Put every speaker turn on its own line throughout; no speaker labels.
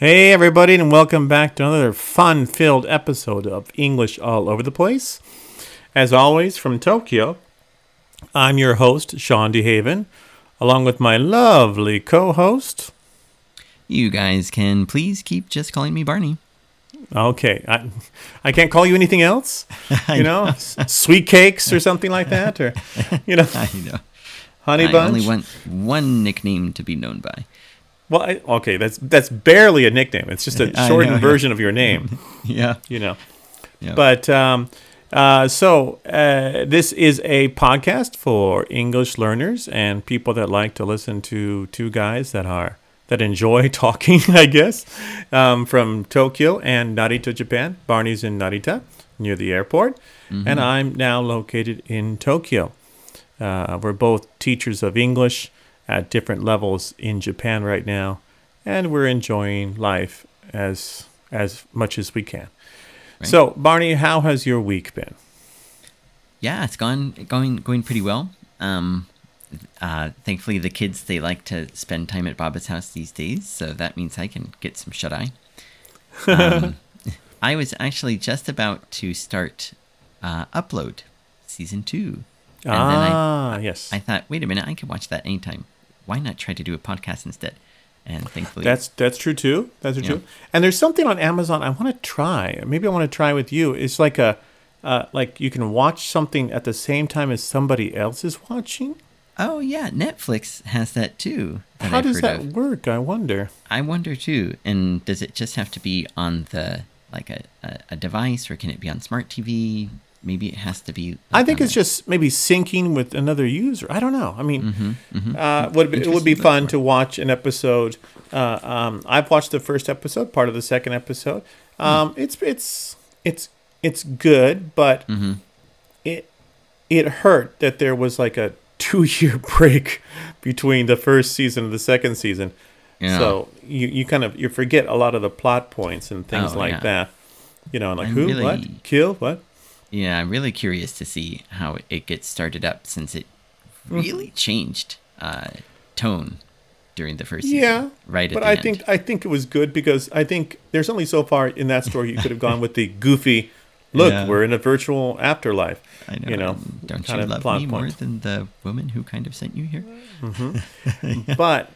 Hey, everybody, and welcome back to another fun filled episode of English All Over the Place. As always, from Tokyo, I'm your host, Shawn DeHaven, along with my lovely co host.
You guys can please keep just calling me Barney.
Okay, I, I can't call you anything else? You know, s- sweet cakes or something like that? Or, you know,
I know.
honey
I
bunch?
only want one nickname to be known by.
Well, I, okay, that's that's barely a nickname. It's just a shortened
know, yeah.
version of your name,
Yeah.
you know.
yeah.
But um, uh, so uh, this is a podcast for English learners and people that like to listen to two guys that are that enjoy talking. I guess um, from Tokyo and Narita, Japan. Barney's in Narita near the airport, and I'm now located in Tokyo. Uh, we're both teachers of English at different levels in Japan right now, and we're enjoying life as as much as we can. So, Barney, how has your week been?
yeah, it's gone going going pretty well. Um, uh, thankfully, the kids they like to spend time at Baba's house these days, so that means I can get some shut eye. Um, I was actually just about to start uh, upload season two, and then I
ah, yes.
I thought, wait a minute, I could watch that anytime. Why not try to do a podcast instead? And thankfully,
That's that's true too. That's
Yeah.
true. And there's something on Amazon I want to try. Maybe I want to try with you. It's like a uh, like you can watch something at the same time as somebody else is watching.
oh yeah, Netflix has that too. that
How
I've
does that
of.
work? I wonder.
I wonder too. And does it just have to be on the like a, a, a device, or can it be on smart TV? Maybe it has to be.
I think it's just maybe syncing with another user. I don't know. I mean,
Mm-hmm,
uh, would it would be fun to watch an episode. Uh, um, I've watched the first episode, part of the second episode.
Hmm.
Um, It's it's it's it's good, but
Mm-hmm.
it it hurt that there was like a two year break between the first season and the second season.
Yeah.
So you, you kind of you forget a lot of the plot points and things
Oh,
like
yeah.
that. You know, like
I'm
who,
really-
what, kill, what?
Yeah, I'm really curious to see how it gets started up since it really changed uh, tone during the first season.
Yeah,
right. At
But
the
I
end.
think I think it was good because I think there's only so far in that story you could have gone with the goofy. Look,
Yeah.
we're in a virtual afterlife.
I know.
You know,
don't you love me more than the woman who kind of sent you here?
But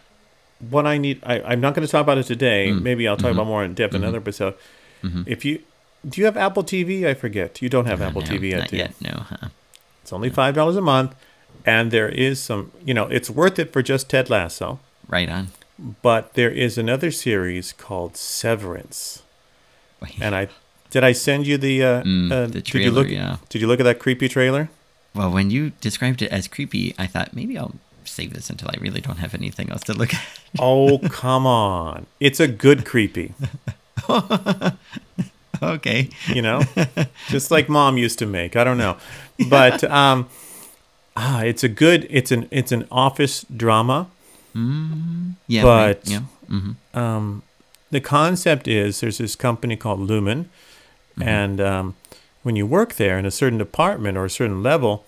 what I need, I, I'm not going to talk about it today.
Mm.
Maybe I'll talk
Mm-hmm.
about more in depth in another episode. If you do, you have Apple TV? I forget. You don't have Apple
No,
TV yet, do
yet. No, huh?
It's only five dollars a month, and there is some. You know, it's worth it for just Ted Lasso.
Right on.
But there is another series called Severance, and I did I send you the uh,
Mm,
uh,
the
did you
trailer,
look
yeah.
did you look at that creepy trailer?
Well, when you described it as creepy, I thought maybe I'll save this until I really don't have anything else to look at.
Oh come on! It's a good creepy,
okay.
you know, just like mom used to make. I don't know, but um, ah, it's a good. It's an it's an office drama.
Yeah.
But-
right, yeah. hmm
um, the concept is there's this company called Lumon, and um, when you work there in a certain department or a certain level,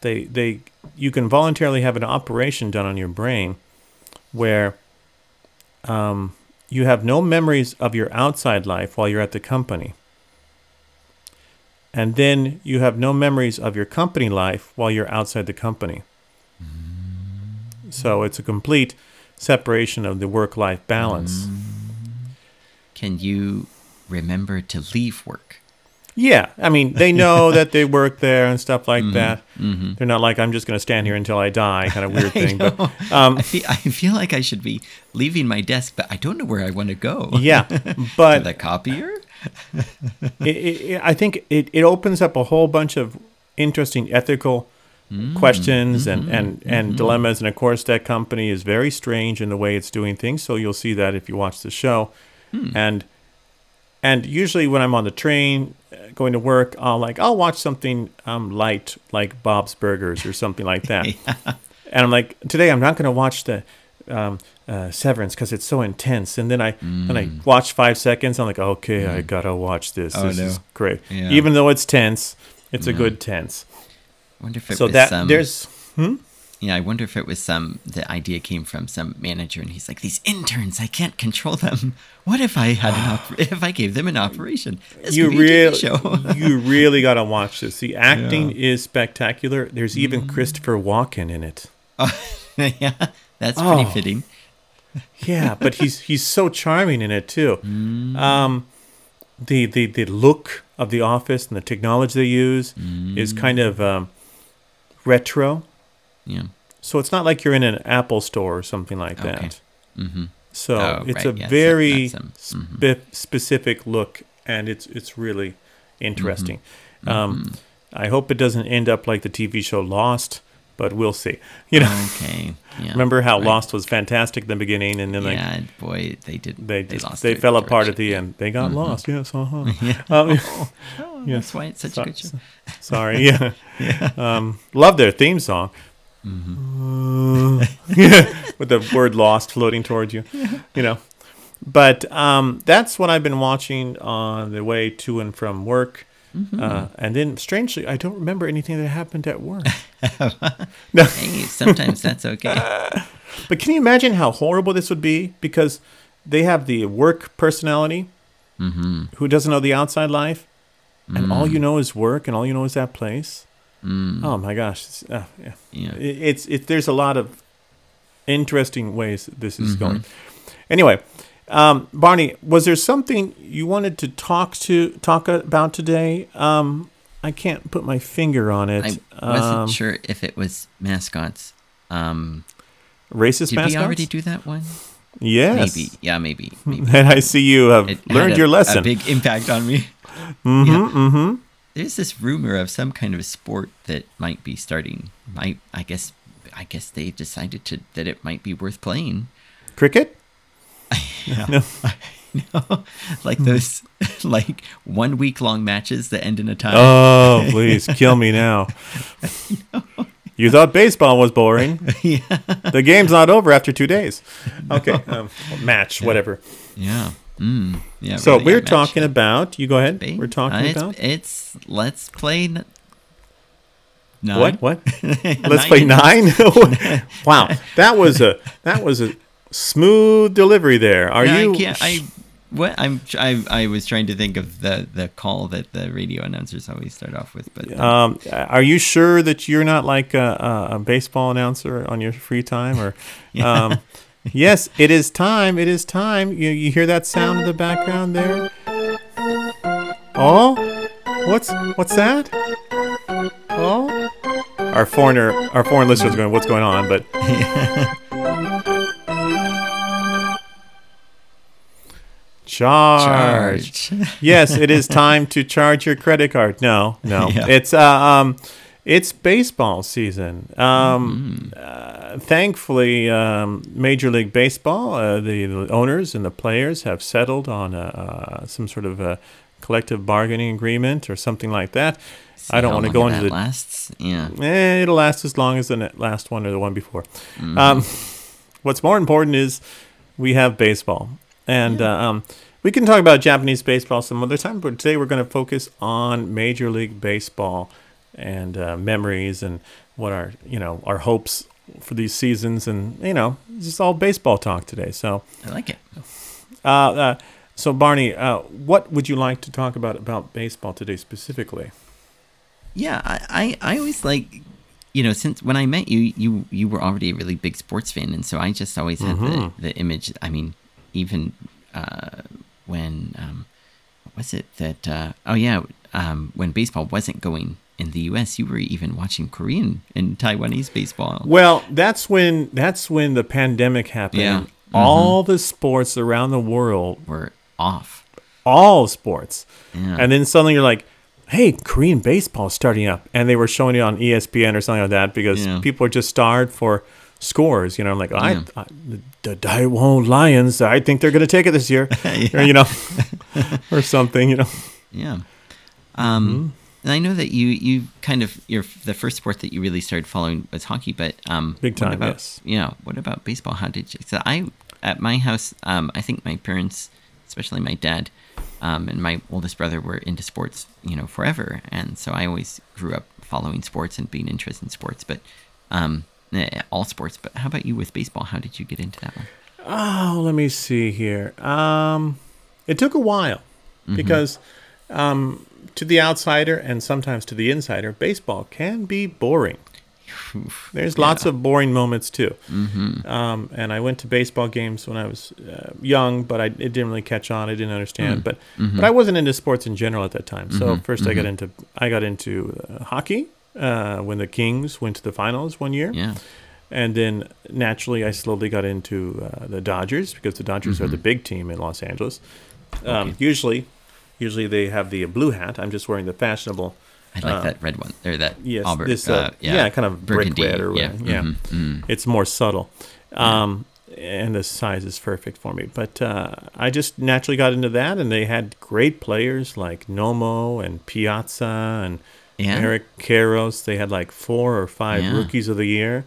they they you can voluntarily have an operation done on your brain where um, you have no memories of your outside life while you're at the company. And then you have no memories of your company life while you're outside the company. So it's a complete separation of the work life balance.
Can you remember to leave work?
Yeah, I mean, they know that they work there and stuff like mm-hmm, that.
Mm-hmm.
They're not like I'm just going to stand here until I die, kind of weird thing. But um,
I feel, I feel like I should be leaving my desk, but I don't know where I want to go.
yeah, but
the copier?
it, it, I think it, it opens up a whole bunch of interesting ethical mm, questions and, mm-hmm, and, and mm-hmm. dilemmas. And of course, that company is very strange in the way it's doing things. So you'll see that if you watch the show. Hmm. And and usually when I'm on the train uh, going to work, I'll like I'll watch something um, light like Bob's Burgers or something like that. And I'm like, today I'm not going to watch the um, uh, Severance because it's so intense. And then I then I watch five seconds. I'm like, okay, I gotta watch this.
Oh,
this
no.
is great.
Yeah.
Even though it's tense, it's a good tense.
I wonder if it
So
was
that
um,
there's hmm?
Yeah, I wonder if it was some the idea came from some manager, and he's like, "These interns, I can't control them. What if I had an op- if I gave them an operation? This
you
could be a TV
really, you really got to watch this. The acting
Yeah.
is spectacular. There's even Christopher Walken in it.
yeah, that's pretty
Oh.
fitting.
Yeah, but he's he's so charming in it too. Um, the the the look of the office and the technology they use is kind of um, retro.
Yeah.
So it's not like you're in an Apple store or something like
Okay.
that.
Mm-hmm.
So
Oh,
it's
right,
a
yes,
very
um,
spe- specific look, and it's it's really interesting.
Mm-hmm.
Um, I hope it doesn't end up like the TV show Lost, but we'll see. You know,
Okay. Yeah.
remember how
right.
Lost was fantastic in the beginning, and then like
yeah, boy, they did.
they just,
lost
they fell apart at the end. They got lost. Yes. Uh-huh.
Yeah.
Um,
Oh,
yes.
That's why it's such a good show.
Sorry. Yeah. Um, love their theme song.
Mm-hmm.
Uh, with the word lost floating towards you. You know. But um, that's what I've been watching on the way to and from work.
Mm-hmm.
Uh, and then, strangely, I don't remember anything that happened at work. no,
Hey, sometimes that's okay.
but can you imagine how horrible this would be? Because they have the work personality
Mm-hmm.
who doesn't know the outside life, and all
Mm.
you know is work, and all you know is that place.
Mm,
Oh my gosh, it's, uh, yeah.
yeah.
It- it's it. There's a lot of interesting ways this is
Mhm.
going. Anyway, um, Barney, was there something you wanted to talk to talk about today? Um, I can't put my finger on it.
I wasn't
Um,
sure if it was mascots. Um,
Racist
did
mascots.
we already do that one?
yes.
Maybe. Yeah, maybe. maybe.
And I see you have
It
learned
a-
your lesson.
A big impact on me.
mm-hmm,
yeah.
mm-hmm.
There's this rumor of some kind of a sport that might be starting. Might I guess I guess they decided to that it might be worth playing.
Cricket.
No. no. like those like one week long matches that end in a tie.
Oh, please kill me now. You thought baseball was boring.
yeah.
The game's not over after two days. Okay, um, match, whatever.
Yeah. Mm. Yeah.
So
really,
we're talking about. You go ahead. We're talking
Uh, it's,
about
it's let's play. N- nine.
what? What? Let's play nine. wow, that was a that was a smooth delivery there. Are
Yeah,
you?
I can't. I what I'm. I I was trying to think of the the call that the radio announcers always start off with, but
Um, are you sure that you're not like a, a, a baseball announcer on your free time, or? Um, yes, it is time. It is time. You you hear that sound in the background there? Oh, what's what's that? Oh, our foreigner our foreign listeners going, what's going on? But charge.
charge.
yes, it is time to charge your credit card. No, no,
Yeah.
it's uh, um, it's baseball season. Um,
Mm-hmm.
uh, thankfully, um, Major League Baseball, uh, the, the owners and the players have settled on a, uh, some sort of a collective bargaining agreement or something like that.
See
I don't want to go into the.
lasts. Yeah.
Eh, it'll last as long as the last one or the one before.
Mm-hmm.
Um, what's more important is we have baseball, and uh, um, we can talk about Japanese baseball some other time. But today we're going to focus on Major League Baseball and uh, memories and what our you know our hopes for these seasons, and you know just all baseball talk today. So,
I like it.
uh, uh, so Barney, uh, what would you like to talk about about baseball today specifically?
Yeah, I, I, I always like, you know, since when I met you, you you were already a really big sports fan, and so I just always had
Mhm.
the, the image. I mean, even uh, when um, what was it that? Uh, oh yeah, um, when baseball wasn't going in the U.S., you were even watching Korean and Taiwanese baseball.
Well, that's when that's when the pandemic happened.
Yeah.
All the sports around the world,
Were off.
all sports,
Yeah.
and then suddenly you're like, "Hey, Korean baseball is starting up," and they were showing it on ESPN or something like that because
Yeah.
people are just starved for scores. You know, I'm like. I, I, the Daewon Lions, I think they're going to take it this year, or you know, or something. You know,
Yeah. Um,
Mm-hmm.
And I know that you you kind of your the first sport that you really started following was hockey, but um,
Big
what
time,
about,
yes.
Yeah. What about baseball? How did you? So I at my house, um, I think my parents, especially my dad, um, and my oldest brother were into sports, you know, forever, and so I always grew up following sports and being interested in sports. But um, eh, all sports. But how about you with baseball? How did you get into that one?
Oh, let me see here. Um, it took a while because um, to the outsider and sometimes to the insider, baseball can be boring. There's lots of boring moments too. Um, and I went to baseball games when I was uh, young, but I it didn't really catch on. I didn't understand. But but I wasn't into sports in general at that time. So 1st I got into I got into uh, hockey uh, when the Kings went to the finals one year.
Yeah.
And then naturally, I slowly got into uh, the Dodgers because the Dodgers are the big team in Los Angeles. Um,
Okay.
Usually, usually they have the blue hat. I'm just wearing the fashionable.
I like
Uh,
that red one or that
Yes,
Auburn.
this uh, yeah. kind of brick red or
yeah.
whatever. Yeah,
mhm, mhm.
it's more subtle, um, and the size is perfect for me. But uh, I just naturally got into that, and they had great players like Nomo and Piazza and
Yeah.
Eric Karros. They had like four or five
Yeah.
rookies of the year,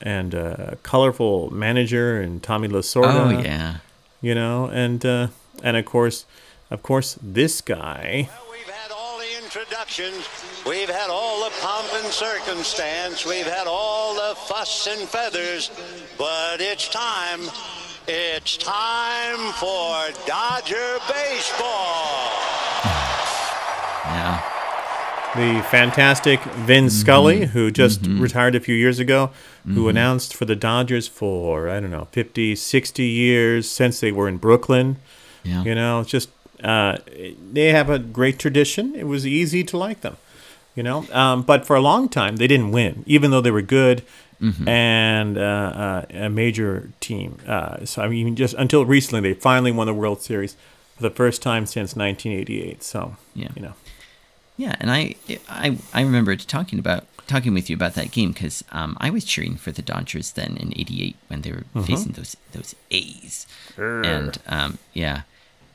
and a colorful manager and Tommy Lasorda.
Oh yeah.
you know, and uh, and of course, of course, this guy.
Well, we've had all the introductions. We've had all the pomp and circumstance. We've had all the fuss and feathers. But it's time. It's time for Dodger baseball.
Yeah.
the fantastic Vin Scully, mm-hmm. who just mm-hmm. retired a few years ago, who mm-hmm. announced for the Dodgers for, I don't know, 50, 60 years since they were in Brooklyn.
Yeah.
You know, just, uh, they have a great tradition. It was easy to like them, you know. Um, but for a long time, they didn't win, even though they were good and uh, uh, a major team. Uh, so, I mean, just until recently, they finally won the World Series for the first time since 1988. So,
Yeah.
you know.
Yeah, and I I I remember talking about talking with you about that game because um, I was cheering for the Dodgers then in '88 when they were facing those those A's, and um, yeah,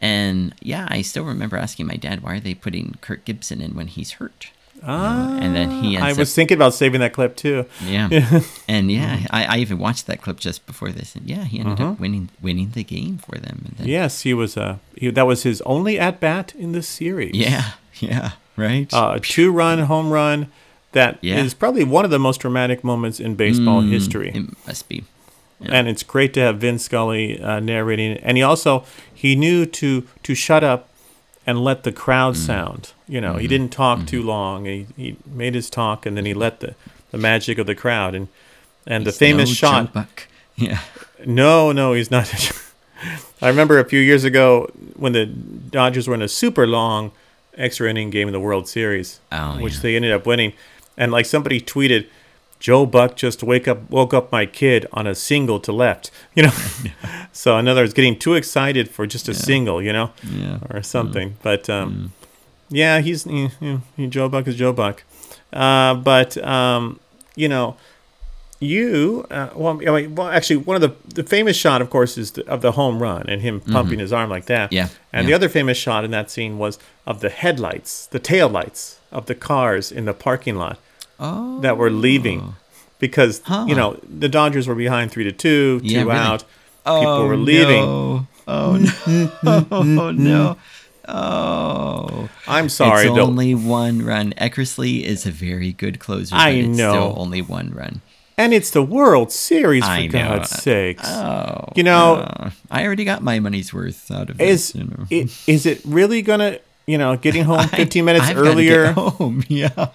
and yeah, I still remember asking my dad why are they putting Kirk Gibson in when he's hurt, You know, and then he
I was
up,
thinking about saving that clip too.
yeah, and yeah, I, I even watched that clip just before this, and yeah, he ended up winning winning the game for them, then,
Yes, he was. Uh, he, that was his only at bat in the series.
yeah, yeah, right,
uh, a two-run home run. That is
Yeah.
probably one of the most dramatic moments in baseball history.
it must be.
and it's great to have Vin Scully uh, narrating. And he also he knew to to shut up and let the crowd
Mm.
sound. You know, he didn't talk too long. He, he made his talk, and then he let the, the magic of the crowd and and the famous
no
shot.
Buck. Yeah.
No, no, he's not. I remember a few years ago when the Dodgers were in a super long extra inning game in the World Series,
Oh,
which
yeah.
they ended up winning. And like somebody tweeted, Joe Buck just wake up woke up my kid on a single to left. You know, so in other words, getting too excited for just a single, you know,
Yeah.
or something. But um, yeah, he's he, he, he- Joe Buck is Joe Buck. Uh, but um, you know, you uh, well, I mean, well, actually, one of the the famous shot, of course, is the, of the home run and him pumping his arm like that.
Mm-hmm. Yeah,
And the other famous shot in that scene was of the headlights, the tail lights of the cars in the parking lot
Oh.
that were leaving because
Huh.
you know the Dodgers were behind three to two, two
Yeah, really.
out. People were leaving.
No. Oh no! Oh no! Oh,
I'm sorry.
It's only one run. Eckersley is a very good closer.
I know.
Still only one run.
and it's the World Series for
I know.
God's sakes.
Oh,
You know-
uh, I already got my money's worth out of
is
this. You know.
it, is it really gonna you know getting home 15 minutes
I've
earlier
home. Yeah.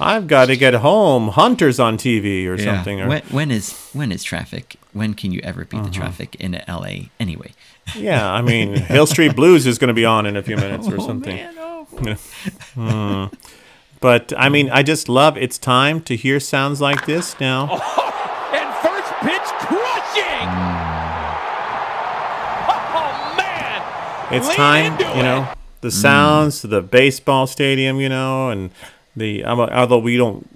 I've got to get home hunters on tv or
Yeah.
something or,
When, when is when is traffic? When can you ever beat the
Uh-huh.
traffic in L.A. Anyway.
yeah i mean hill street blues is going to be on in a few minutes or
Oh,
something
man, oh.
but i mean i just love it's time to hear sounds like this now
And first pitch crushing! Oh, man!
it's
Lean
time you know the sounds to the baseball stadium you know and the although we don't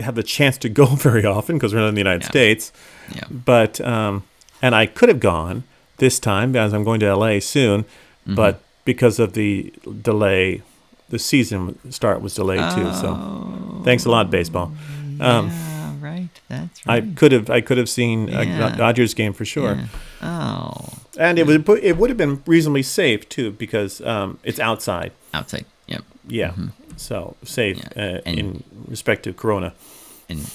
have the chance to go very often because we're not in the united
Yeah.
states
Yeah.
but um, and I could have gone this time because I'm going to LA soon,
Mm-hmm.
but because of the delay, the season start was delayed too. So thanks a lot, baseball. Um,
yeah, right. That's
I could have I could have seen a Dodgers game for sure,
Yeah. Oh,
and it would it would have been reasonably safe too because um, it's outside.
outside. Yep.
Yeah, so safe.
Yeah.
uh,
And-
in respect to Corona.
And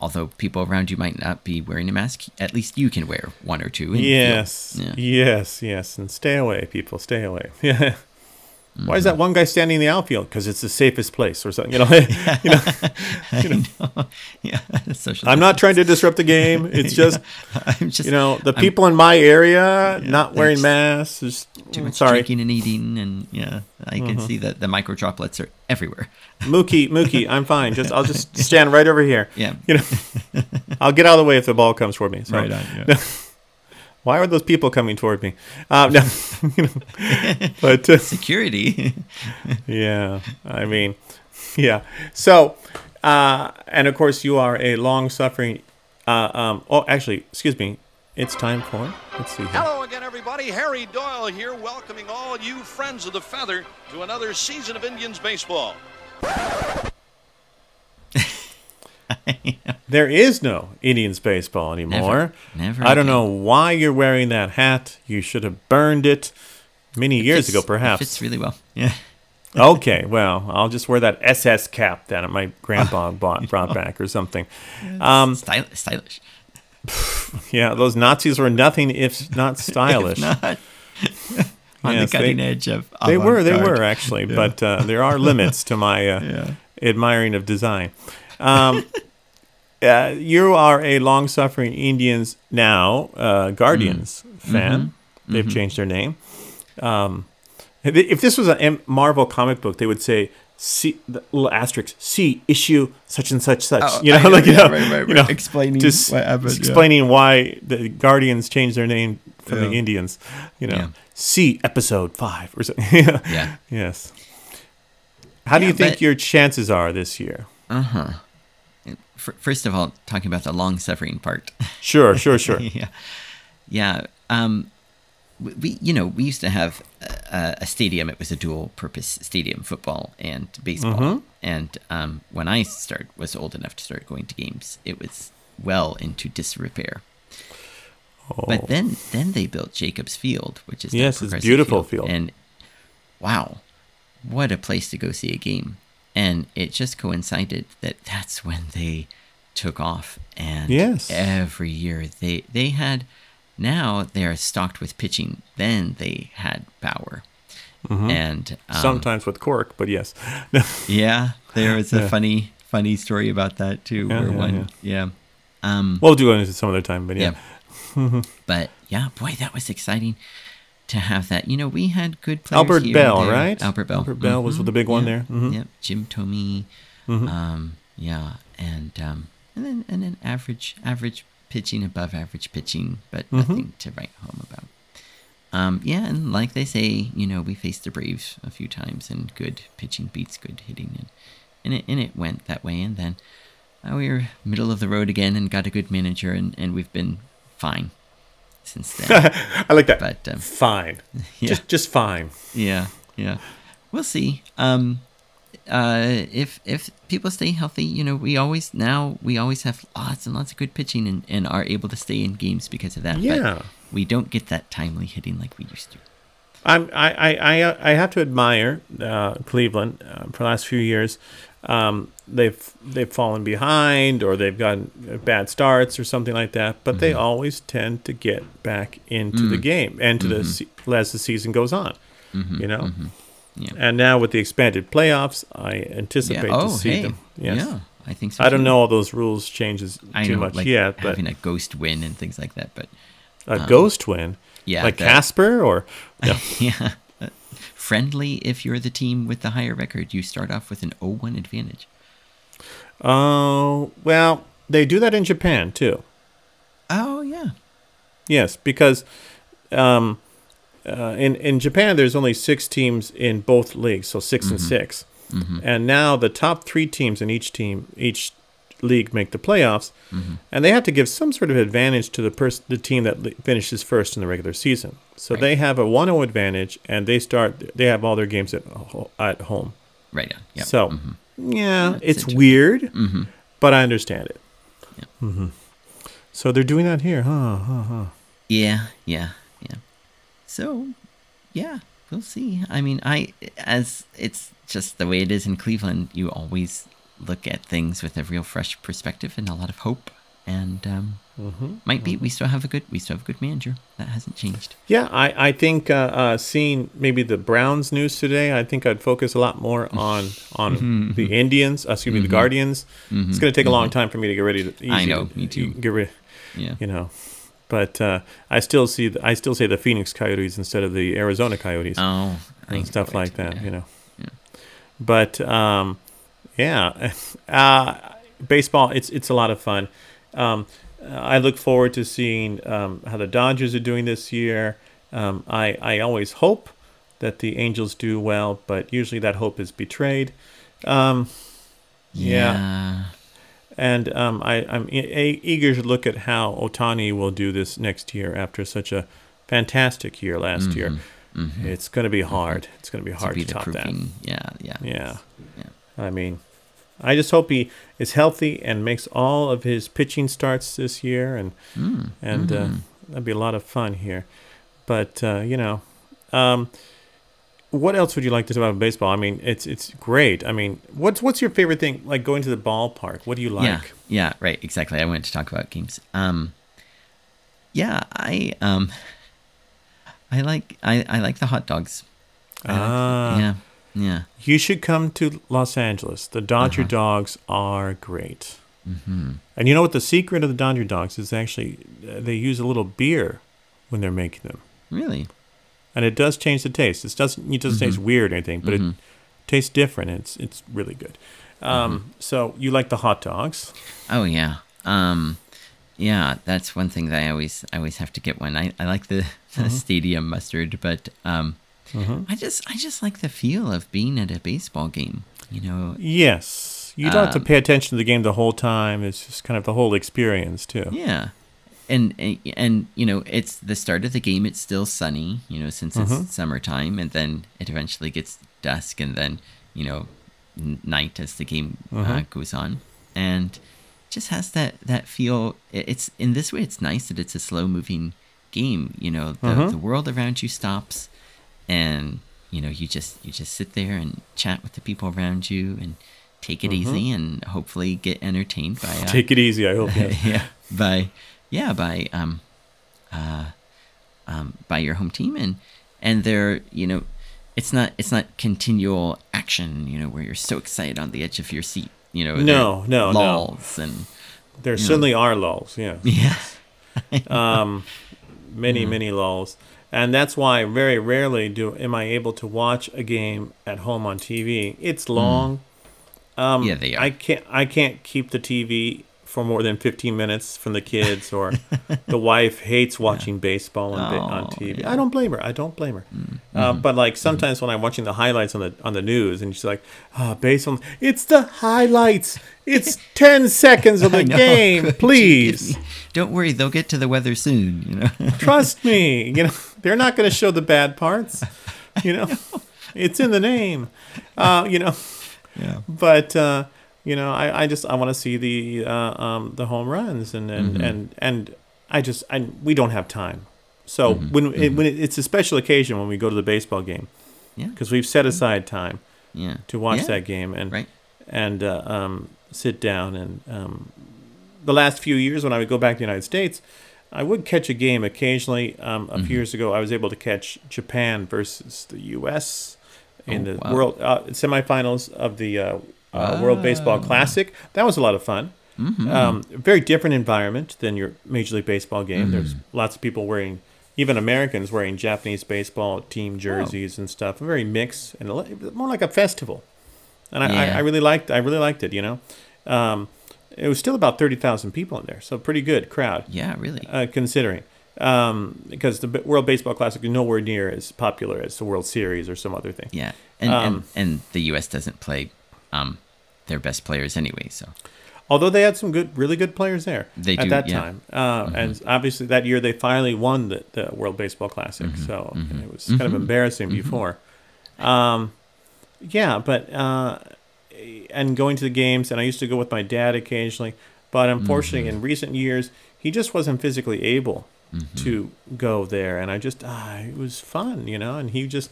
although people around you might not be wearing a mask, at least you can wear one or two. feel-
Yes.
yeah.
Yes. Yes. And stay away, people. Stay away. Yeah. Why
Mm-hmm.
is that one guy standing in the outfield? Because it's the safest place, or something. You know. you know.
I know. yeah. Social
I'm not trying to disrupt the game. It's just
I'm just
you know the
I'm
people in my area not wearing masks. Just,
too much
sorry,
drinking and eating, and yeah, I can
Mm-hmm.
see that the micro droplets are everywhere.
Mookie, Mookie, I'm fine. Just I'll just stand right over here.
Yeah.
You know, I'll get out of the way if the ball comes for me. So.
Right on, yeah.
Why are those people coming toward me? Um, no, you know, but uh,
Security.
yeah, I mean, yeah. So, uh, and of course, you are a long-suffering. Uh, um, oh, actually, excuse me. It's time for. Let's see. Here.
Hello again, everybody. Harry Doyle here, welcoming all you friends of the feather to another season of Indians baseball.
There is no Indians baseball anymore.
never
I don't
again.
know why you're wearing that hat. You should have burned it many years ago,
Fits-
perhaps.
Fits really well. Yeah.
okay, well, I'll just wear that SS cap that my grandpa bought, brought back or something. Um,
Styl- stylish.
yeah, those Nazis were nothing if not stylish.
Not on
Yes,
the cutting
they-
edge of.
they were, they were actually, but uh, there are limits to my uh, admiring of design. Um, uh, you are a long-suffering Indians now uh, Guardians
Mm-hmm.
fan. They've changed their name. Um, if this was a Marvel comic book, they would say. See the little asterisk. See issue such and such such.
Oh,
you know,
I
like you
yeah,
know,
right, right,
you know,
Explaining
just
happened, yeah.
explaining why the Guardians changed their name from the Indians. You know,
Yeah.
see episode five or something. yeah.
Yeah.
Yes. How do you think
but-
your chances are this year?
F- First of all, talking about the long suffering part.
Sure, sure, sure.
yeah, yeah. Um, we- you know, we used to have a, a stadium. It was a dual purpose stadium, football and baseball.
Mm-hmm.
And um, when I started, was old enough to start going to games, it was well into disrepair. But then, then they built Jacobs Field, which is
Oh. Yes, it's beautiful field.
and wow, what a place to go see a game. And it just coincided that that's when they took off. And
Yes.
every year they they had now they are stocked with pitching. Then they had power. And um,
Sometimes with cork, but yes.
yeah, there was a
Yeah.
funny funny story about that too.
Yeah,
where
yeah,
one yeah. Um,
we'll do it some other time, but yeah.
yeah. but yeah, boy, that was exciting to have that. You know, we had good players.
Albert
Belle,
right?
Albert Belle.
Albert Belle was
Mhm.
the big one there. Mhm.
Yep. Jim Thome.
Mm-hmm.
Um, yeah, and um, and then and then average average pitching, above average pitching, but
Mm-hmm.
nothing to write home about. Um, yeah, and like they say, you know, we faced the Braves a few times, and good pitching beats good hitting, and and it and it went that way, and then uh, we were middle of the road again, and got a good manager, and and we've been fine since then.
I like that.
But, um,
fine.
yeah.
Just just fine.
yeah, yeah, we'll see. Um, uh, if if people stay healthy, you know, we always now we always have lots and lots of good pitching, and, and are able to stay in games because of that. but
Yeah.
we don't get that timely hitting like we used to.
I'm, I, I, I, I have to admire uh, Cleveland uh, for the last few years. Um, they've they've fallen behind or they've gotten bad starts or something like that, but they always tend to get back into the game and to the as the season goes on. You know,
Yeah.
and now with the expanded playoffs, I anticipate
yeah.
to
Oh,
see
hey.
them. Yes.
Yeah, I think so.
I don't
too.
know all those rules changes
I
too
know,
much
like
yet, but
having a ghost win and things like that. But
a ghost win,
yeah,
like
that-
Casper or no.
yeah, friendly. If you're the team with the higher record, you start off with an 0-1 advantage.
Oh, well, they do that in Japan too.
Oh yeah.
Yes, because um, uh, in in Japan there's only six teams in both leagues, so 6 and mm-hmm. 6 mm-hmm. and now the top three teams in each team each league make the playoffs, mm-hmm. and they have to give some sort of advantage to the person the team that li- finishes first in the regular season. So
Right.
they have a 1-0 advantage, and they start they have all their games at ho- at home.
Right. Yeah.
So yeah, it's
interesting.
weird, but I understand it. hmm So they're doing that here, huh? huh, huh.
Yeah, yeah. So, yeah, we'll see. I mean, I as it's just the way it is in Cleveland. You always look at things with a real fresh perspective and a lot of hope. And um,
Mm-hmm.
might be we still have a good we still have a good manager that hasn't changed.
Yeah, I, I think uh, uh, seeing maybe the Browns news today, I think I'd focus a lot more on on the Indians, uh, excuse me, the Guardians. It's going to take a long time for me to get ready to.
Mm-hmm. I know, me too.
Get rid,
Yeah.
you know, but uh, I still see the, I still say the Phoenix Coyotes instead of the Arizona Coyotes
Oh, I
and stuff like that.
yeah.
You know,
Yeah.
but um, yeah, uh, baseball. It's it's a lot of fun. Um, I look forward to seeing um, how the Dodgers are doing this year. Um, I I always hope that the Angels do well, but usually that hope is betrayed. Um, yeah.
Yeah.
And um, I, I'm e- eager to look at how Otani will do this next year after such a fantastic year last year. It's going to be hard. It's going to be
To
hard
be
to, top that.
Yeah, yeah.
Yeah.
Yeah.
I mean, I just hope he is healthy and makes all of his pitching starts this year, and
Mm,
and uh, that'd be a lot of fun here. But uh, you know, um, what else would you like to talk about baseball? I mean, it's it's great. I mean, what's what's your favorite thing? Like going to the ballpark. What do you like?
Yeah, yeah, right, exactly. I wanted to talk about games. Um, yeah, I um, I like I, I like the hot dogs. I like-
Ah.
yeah, yeah.
You should come to Los Angeles. The Dodger dogs are great. Mm-hmm. And you know what? The secret of the Dodger dogs is actually uh, they use a little beer when they're making them,
Really?
And it does change the taste. It doesn't it doesn't taste weird or anything, but it tastes different. It's it's really good. Um, So you like the hot dogs?
Oh yeah. Um, yeah, that's one thing that I always I always have to get one. I, I like the, the stadium mustard, but um, I just I just like the feel of being at a baseball game. You know,
Yes. You don't have to pay attention to the game the whole time. It's just kind of the whole experience too.
Yeah. And, and and you know it's the start of the game it's still sunny you know since it's summertime and then it eventually gets dusk and then you know night as the game uh, goes on and just has that that feel it's in this way it's nice that it's a slow moving game you know the, the world around you stops and you know you just you just sit there and chat with the people around you and take it easy and hopefully get entertained by uh,
Take it easy. I hope. Yes.
yeah by yeah by um uh um by your home team and and they're you know it's not it's not continual action you know where you're so excited on the edge of your seat you know
No, no, no.
lulls and
There certainly are lulls. Yeah.
yeah um,
many many lulls and that's why very rarely do am i able to watch a game at home on tv it's long um
Yeah, they are.
i can't i can't keep the tv for more than 15 minutes from the kids or the wife hates watching baseball on, ba- on
Oh,
tv
yeah. Mm-hmm.
i don't blame her i don't blame her uh, but like sometimes when i'm watching the highlights on the on the news and she's like ah baseball it's the highlights it's 10 seconds of the
know.
game please
don't worry they'll get to the weather soon you know
Trust me. You know, they're not going to show the bad parts. You know, it's in the name. Uh, you know,
yeah
but uh, you know, I, I just I want to see the uh, um, the home runs and and,
Mm-hmm.
and and I just I we don't have time. So
Mm-hmm.
when it, when it, it's a special occasion when we go to the baseball game
yeah
because we've set aside time
yeah
to watch
Yeah.
that game and
right
and uh, um, sit down and um, the last few years when I would go back to the United States, I would catch a game occasionally. Um, a
Mm-hmm.
few years ago, I was able to catch Japan versus the U.S. in
Oh,
the
wow.
World uh, semifinals of the uh, uh, World Baseball Classic. That was a lot of fun.
Mm-hmm.
Um, very different environment than your Major League Baseball game.
Mm-hmm.
There's lots of people wearing, even Americans wearing Japanese baseball team jerseys and stuff. Very mixed and more like a festival and I, I,
Yeah.
I really liked I really liked it. You know, um, it was still about thirty thousand people in there, so pretty good crowd
yeah really
uh, considering. Um, because the World Baseball Classic is nowhere near as popular as the World Series or some other thing.
yeah and
um,
and, and the us doesn't play um their best players anyway so.
Although they had some good, really good players there
They
at
do,
that
yeah.
time, uh, and obviously that year they finally won the, the World Baseball Classic. So it was kind of embarrassing before. Um, yeah, but uh, and going to the games, and I used to go with my dad occasionally, but unfortunately, in recent years, he just wasn't physically able to go there, and I just ah, it was fun, you know, and he just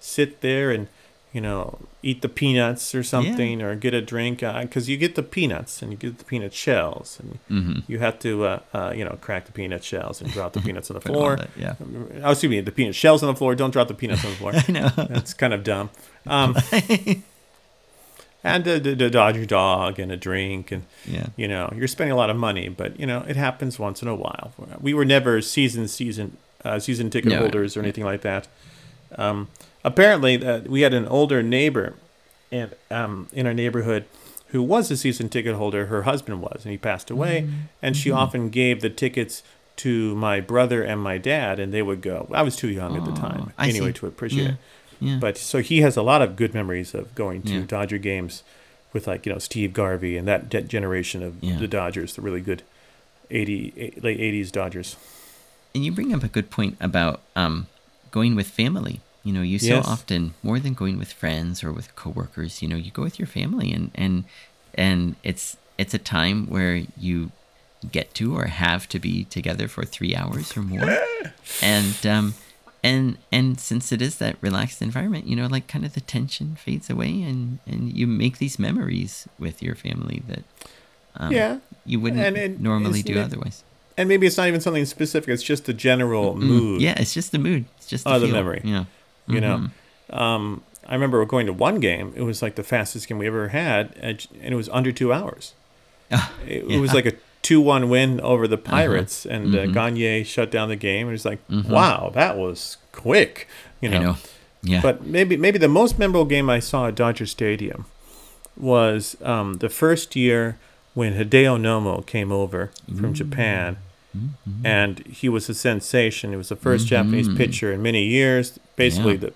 sit there and you know, eat the peanuts or something, or get a drink because you get the peanuts and you get the peanut shells, and
Mm-hmm.
you have to, uh, uh, you know, crack the peanut shells and drop the peanuts on the
Put 'em on
floor.
the- yeah.
Oh, excuse me, the peanut shells on the floor. Don't drop the peanuts on the floor.
I know.
That's kind of dumb. Um, and the, Dodger dog and a drink and
Yeah.
you know you're spending a lot of money, but you know it happens once in a while. We were never season season uh, season ticket
No.
holders or anything like that. Um, apparently, uh, we had an older neighbor, and um, in our neighborhood. Who was a season ticket holder? Her husband was, and he passed away.
Mm-hmm.
And she often gave the tickets to my brother and my dad, and they would go. I was too young at the time,
I
anyway,
see.
to appreciate
Yeah.
it.
Yeah.
But so he has a lot of good memories of going to
Yeah.
Dodger games with like you know Steve Garvey and that de- generation of the Dodgers, the really good 80 eh, late 80s Dodgers.
And you bring up a good point about um, going with family. You know, you so
Yes.
often more than going with friends or with coworkers. You know, you go with your family, and and and it's it's a time where you get to or have to be together for three hours or more. and um, and and since it is that relaxed environment, you know, like kind of the tension fades away, and and you make these memories with your family that um,
Yeah.
you wouldn't
And
normally do
it-
otherwise.
And maybe it's not even something specific, it's just the general mood.
Mm, Yeah, it's just the mood. It's just the
Oh, the memory.
Yeah.
You know,
Mm-hmm.
um, I remember going to one game. It was like the fastest game we ever had, and it was under two hours.
Ah,
It,
yeah.
it was like a two-one win over the
Uh-huh.
Pirates, and
Mm-hmm.
uh, Gagne shut down the game. And it was like, wow, that was quick. You
I know. Yeah.
But maybe maybe the most memorable game I saw at Dodger Stadium was um, the first year when Hideo Nomo came over from Japan,
Mm-hmm.
and he was a sensation. He was the 1st Japanese pitcher in many years, basically
Yeah.
the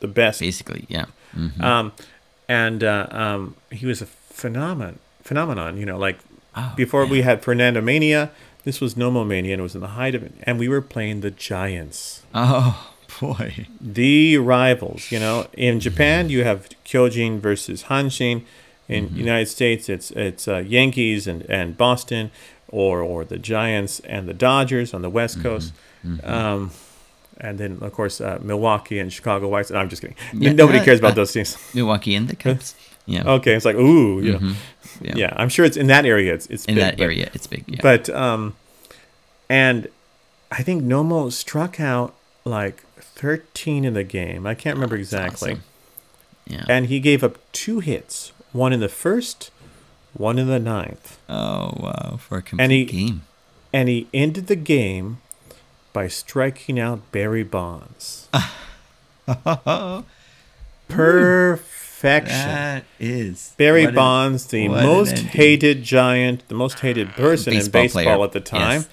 the best.
basically, yeah. Mhm.
Um, and uh, um, he was a phenomenon. Phenomenon, you know, like
Oh,
before we had Fernando Mania, this was Nomo Mania, and it was in the height of it, and we were playing the Giants
Oh boy.
the rivals. You know, in Japan you have Kyojin versus Hanshin. In
Mm-hmm.
United States, it's it's uh, Yankees and, and Boston, or or the Giants and the Dodgers on the West
Mm-hmm.
Coast. Um, and then of course uh, Milwaukee and Chicago White. No, I'm just kidding.
Yeah,
Nobody
uh,
cares about
uh,
those teams.
Milwaukee and the Cubs. Yeah.
Okay, it's like ooh, you.
Mm-hmm. Yeah.
yeah. I'm sure it's in that area. It's it's
In
big,
that
but-
area, it's big. Yeah.
but um, and I think Nomo struck out like 13 in the game. I can't remember exactly.
awesome. yeah.
And he gave up two hits, one in the first, one in the ninth.
oh wow, for a complete
And he-
game.
And he ended the game by striking out Barry Bonds. Perfection.
That is
Barry Bonds, the most hated giant, the most hated person in
Baseball
baseball
player.
at the time.
Yes.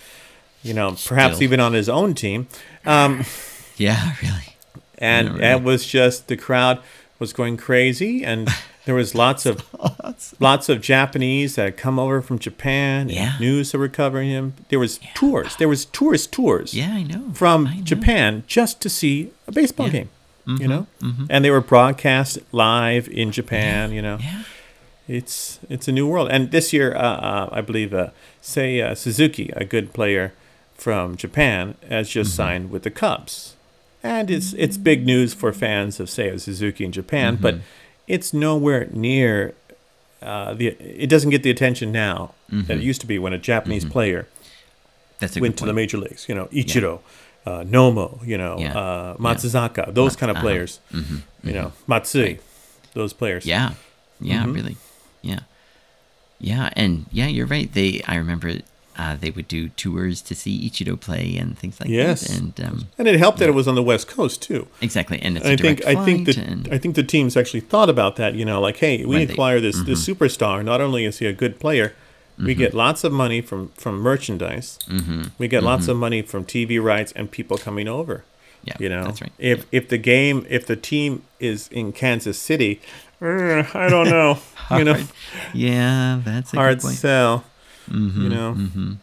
You know, perhaps
Still.
even on his own team. Um,
Yeah, really.
and
really.
it was just the crowd was going crazy, and there was lots of lots of Japanese that had come over from Japan.
Yeah.
and news that were covering him. There was tours. There was tourist tours.
Yeah, I know.
from
I know.
Japan just to see a baseball
Yeah.
game. You know, and they were broadcast live in Japan. You know,
Yeah.
it's it's a new world. And this year, uh, uh, I believe, uh, say uh, Suzuki, a good player from Japan, has just signed with the Cubs, and it's it's big news for fans of say Suzuki in Japan, but it's nowhere near. Uh, the it doesn't get the attention now that it used to be when a Japanese player
That's
went to the major leagues. You know, Ichiro, uh, Nomo, you know,
Yeah.
uh, Matsuzaka, those kind of
uh-huh.
players. You know, Matsui, those players.
Yeah. Yeah,
Mm-hmm.
really. Yeah. Yeah, and yeah, you're right. They I remember uh, they would do tours to see Ichiro play and things like
Yes.
that. And um,
And it helped that it was on the West Coast too.
exactly, and it's a
I think I think
and,
I think the teams actually thought about that. You know, like, hey, we
When they-
acquire this this
Mm-hmm.
superstar. Not only is he a good player, we get lots of money from from merchandise. Mm-hmm. We get lots of money from TV rights and people coming over.
yeah,
You know,
that's right.
If if the game, if the team is in Kansas City, eh, I don't know. you know,
yeah, that's a
hard
good point.
sell.
Mm-hmm,
you know,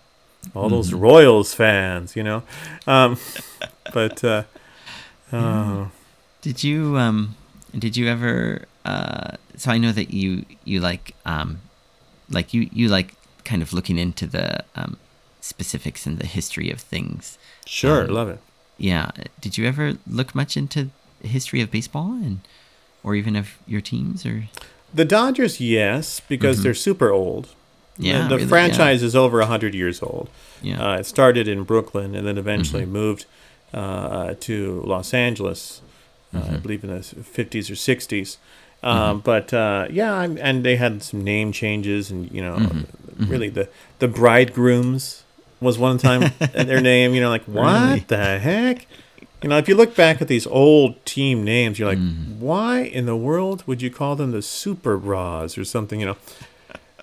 all those Royals fans. You know, um, but uh, oh,
Did you um did you ever uh so I know that you you like um like you you like kind of looking into the um specifics and the history of things.
sure,
Um,
love it.
Yeah. Did you ever look much into the history of baseball and or even of your teams? Or
The Dodgers, yes, because they're super old.
Mm-hmm. Yeah,
the, the
really,
franchise is over hundred years old.
Yeah.
uh, it started in Brooklyn and then eventually
Mm-hmm.
moved uh, to Los Angeles, uh,
Mm-hmm.
I believe in the fifties or 60s Um, But uh, yeah, I'm- and they had some name changes, and you know,
Mm-hmm.
really the the bridegrooms was one time their name. You know, like what
Really?
the heck? You know, if you look back at these old team names, you're like,
Mm-hmm.
why in the world would you call them the Superbas or something? You know,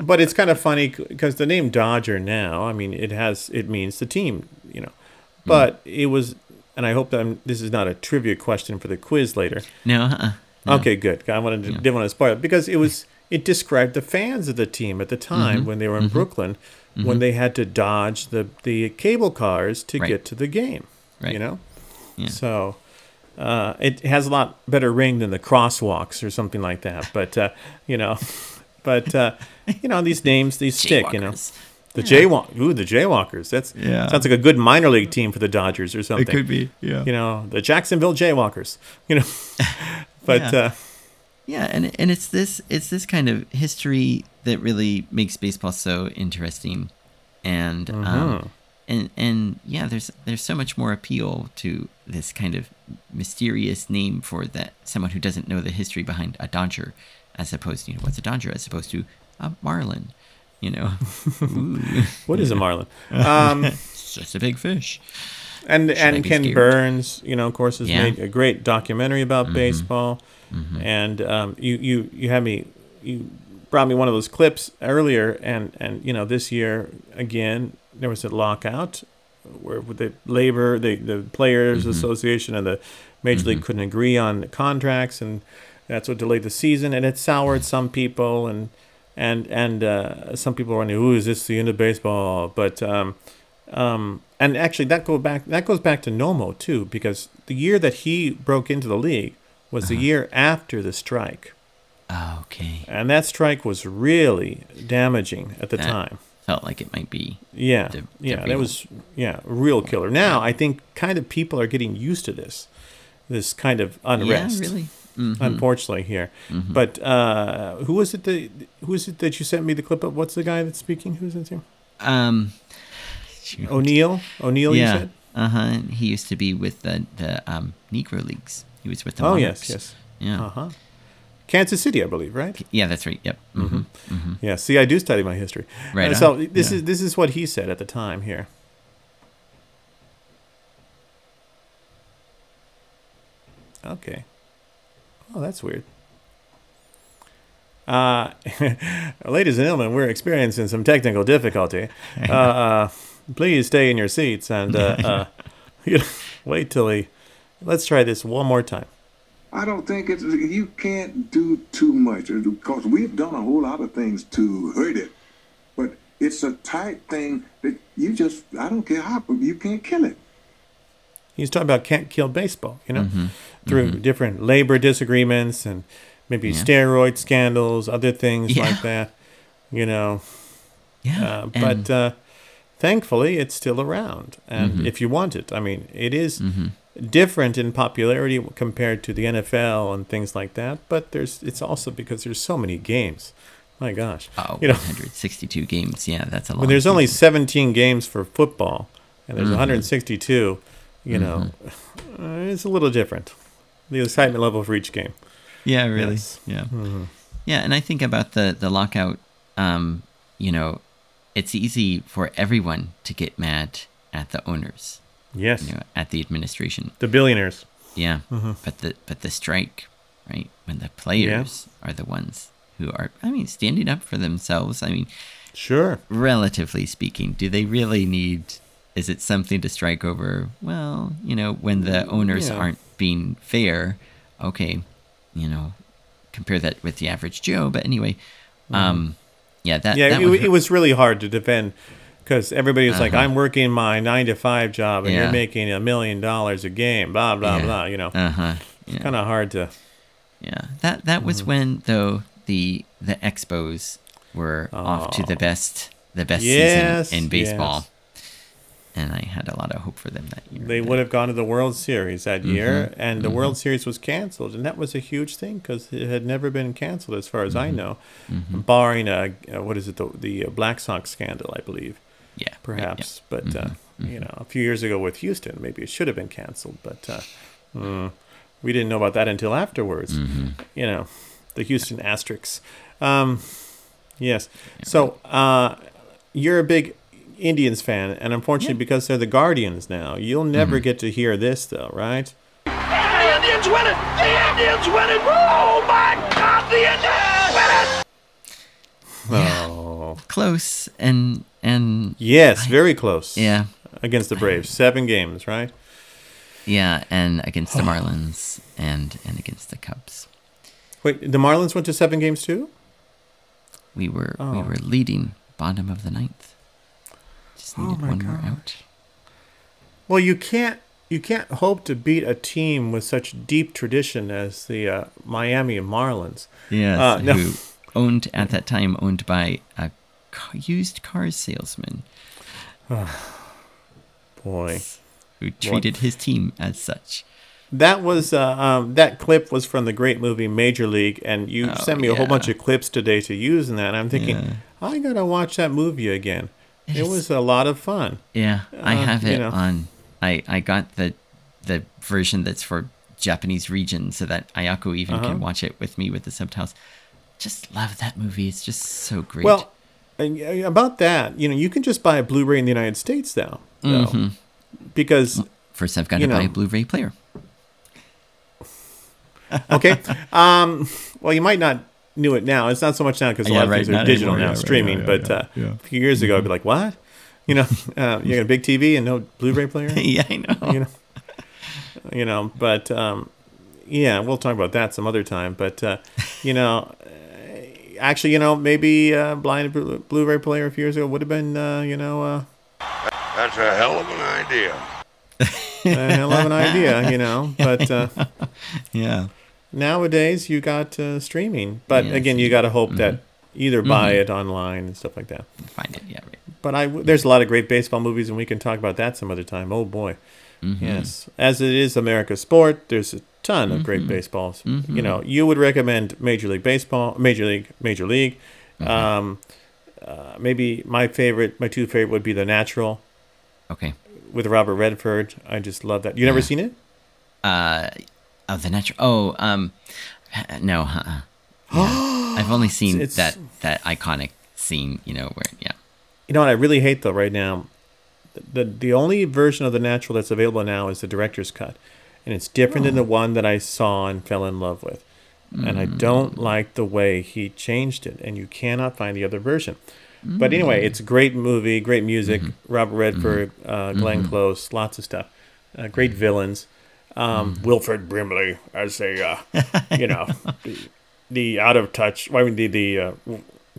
but it's kind of funny because the name Dodger now, I mean, it has it means the team, you know, but it was, and I hope that I'm, this is not a trivia question for the quiz later.
no, uh-uh.
Okay, good. I wanted to, didn't want to spoil it because it was it described the fans of the team at the time
Mm-hmm.
when they were in Brooklyn when they had to dodge the the cable cars to
Right.
get to the game.
Right.
You know,
Yeah.
so. Uh, it has a lot better ring than the crosswalks or something like that, but uh, you know, but uh, you know these names these stick, you know.
Jaywalkers.
The Jaywalk, ooh, the Jaywalkers. That's
Yeah.
sounds like a good minor league team for the Dodgers or something.
It could be, yeah.
You know, the Jacksonville Jaywalkers. You know, but
Yeah.
uh,
Yeah, and and it's this it's this kind of history that really makes baseball so interesting, and
Mm-hmm.
um, and and yeah, there's there's so much more appeal to this kind of mysterious name for that someone who doesn't know the history behind a Dodger, as opposed to you know what's a Dodger as opposed to a Marlin, you know,
what is a Marlin? Um,
it's just a big fish.
and
I
and Ken
scared?
Burns, you know, of course, has
Yeah.
made a great documentary about
Mm-hmm.
baseball. And um, you you you had me you brought me one of those clips earlier, and and you know this year again there was a lockout where the labor the the players
Mm-hmm.
association and the major league couldn't agree on the contracts and that's what delayed the season and it soured some people and and and uh, some people are wondering, "Ooh, is this the end of baseball?" But um, um, and actually, that go back that goes back to Nomo too, because the year that he broke into the league was the year after the strike,
Okay,
and that strike was really damaging at the
That-
time.
felt like it might be.
Yeah,
the- the
yeah, that was yeah, a real killer. Now I think kind of people are getting used to this, this kind of unrest.
Yeah, really. Mm-hmm.
Unfortunately, here, but uh, who was it? that who is it that you sent me the clip of? What's the guy that's speaking? Who's in here?
Um.
O'Neil. O'Neil. You
yeah.
said.
Uh huh. He used to be with the the um, Negro leagues. He was with the
Oh
Monarchs.
yes, yes.
Yeah.
Uh huh. Kansas City, I believe, right?
Yeah, that's right. Yep. Mm-hmm.
Yeah. See, I do study my history.
Right
Uh, so this
Yeah.
is this is what he said at the time here. Okay. Oh, that's weird. Uh, ladies and gentlemen, we're experiencing some technical difficulty. Uh, uh, please stay in your seats and uh, uh, wait till he. Let's try this one more time.
I don't think it's you can't do too much because we've done a whole lot of things to hurt it, but it's a tight thing that you just I don't care how you can't kill it.
He's talking about can't kill baseball, you know, mm-hmm. through mm-hmm. different labor disagreements and maybe
Yeah.
steroid scandals, other things
Yeah.
like that, you know.
Yeah.
Uh, but uh, thankfully, it's still around, and mm-hmm. if you want it, I mean, it is different in popularity compared to the NFL and things like that. But there's it's also because there's so many games. My gosh,
oh,
you know,
162 games. Yeah, that's a lot.
when there's only 17 games for football and there's 162, you know, uh, it's a little different. The excitement level for each game.
Yeah, really.
Yes.
Yeah. Yeah, and I think about the the lockout. Um, you know, it's easy for everyone to get mad at the owners.
Yes,
You know, at the administration.
the billionaires.
Yeah, but the but the strike, right? When the players are the ones who are, I mean, standing up for themselves. I mean,
Sure.
relatively speaking, do they really need? Is it something to strike over? Well, you know, when the owners
Yeah.
aren't being fair, okay, you know, compare that with the average Joe. But anyway, um, yeah, that
Mm-hmm. Yeah,
that
it, it
Uh-huh.
was really hard to defend because everybody was like, "I'm working my nine to five job, and
Yeah.
you're making a million dollars a game." Blah blah
Yeah.
blah. You know,
Uh-huh. Yeah.
kind of hard to.
Yeah, that that
Mm-hmm.
was when though the the Expos were off to the best the best
Yes,
season in baseball. And I had a lot of hope for them that year.
They would have gone to the World Series that
Mm-hmm.
year, and the World Series was canceled, and that was a huge thing because it had never been canceled, as far as
Mm-hmm.
I know, barring a uh, what is it the, the Black Sox scandal, I believe,
yeah,
perhaps.
yeah.
But uh, you know, a few years ago with Houston, maybe it should have been canceled, but uh, mm, we didn't know about that until afterwards.
Mm-hmm.
You know, the Houston Asterisks. Um, yes. So uh, you're a big Indians fan, and unfortunately, because they're the Guardians now, you'll never
Mm-hmm.
get to hear this, though, right?
The Indians win it! The Indians win it! Oh my God! The Indians win it!
Oh,
close and and
yes, very close.
yeah,
against the Braves, seven games, right?
yeah, and against the Marlins and and against the Cubs,
Wait, the Marlins went to seven games too.
we were we
Oh.
were leading bottom of the ninth. Just needed
Oh my
one more out.
Well, you can't you can't hope to beat a team with such deep tradition as the uh, Miami Marlins.
Yes,
Uh, no.
who owned at that time owned by a used car salesman
Boy,
who treated his team as such.
that was uh, um, that clip was from the great movie Major League, and you
Oh,
sent me a whole bunch of clips today to use in that. And I'm thinking,
Yeah.
I gotta watch that movie again. It
Yes.
was a lot of fun.
Yeah, I
Uh,
have
you
it
know.
on. I I got the the version that's for Japanese region, so that Ayako even
Uh-huh.
can watch it with me with the subtitles. Just love that movie. It's just so great.
Well, and, uh, about that, you know, you can just buy a Blu-ray in the United States now, though,
Mm-hmm.
because
first I've got to buy a Blu-ray player.
okay, um, well, you might not knew it now. It's not so much now because a
Yeah,
lot of
right,
things are digital
anymore.
now,
Yeah,
streaming.
yeah,
but
yeah,
uh,
yeah.
A few years ago, I'd be like, what? You know, uh, you got a big TV and no Blu-ray player.
yeah, I know.
you know, you know, but um, yeah, we'll talk about that some other time. But uh, you know, uh, actually, you know, maybe uh, blind Blu- Blu-ray player a few years ago would have been, uh, you know, uh,
That's a hell of an idea.
a hell of an idea, you know. But uh,
Yeah,
nowadays, you got uh, streaming. But again, you got to hope that
Mm-hmm.
either buy it online and stuff like that.
find it. Yeah, right.
But I there's a lot of great baseball movies, and we can talk about that some other time. Oh boy,
Mm-hmm.
yes. As it is America's sport, there's a ton of
Mm-hmm.
great baseballs. You know, you would recommend Major League Baseball, Major League, Major League.
Mm-hmm.
Um, uh, maybe my favorite, my two favorite would be The Natural
Okay.
with Robert Redford. I just love that. You never seen it?
Uh, oh, the natural. Oh, um, no. Uh-uh. Yeah. I've only seen
It's-
that that iconic scene. You know where? Yeah.
You know what I really hate though right now? The the only version of The Natural that's available now is the director's cut. And it's different than the one that I saw and fell in love with. And I don't like the way he changed it and you cannot find the other version. But anyway, it's a great movie, great music, Robert Redford, uh, Glenn Close, lots of stuff. Uh, great villains. Um, Wilford Brimley as a, uh, you know, the, the out of touch, I mean, the, the uh,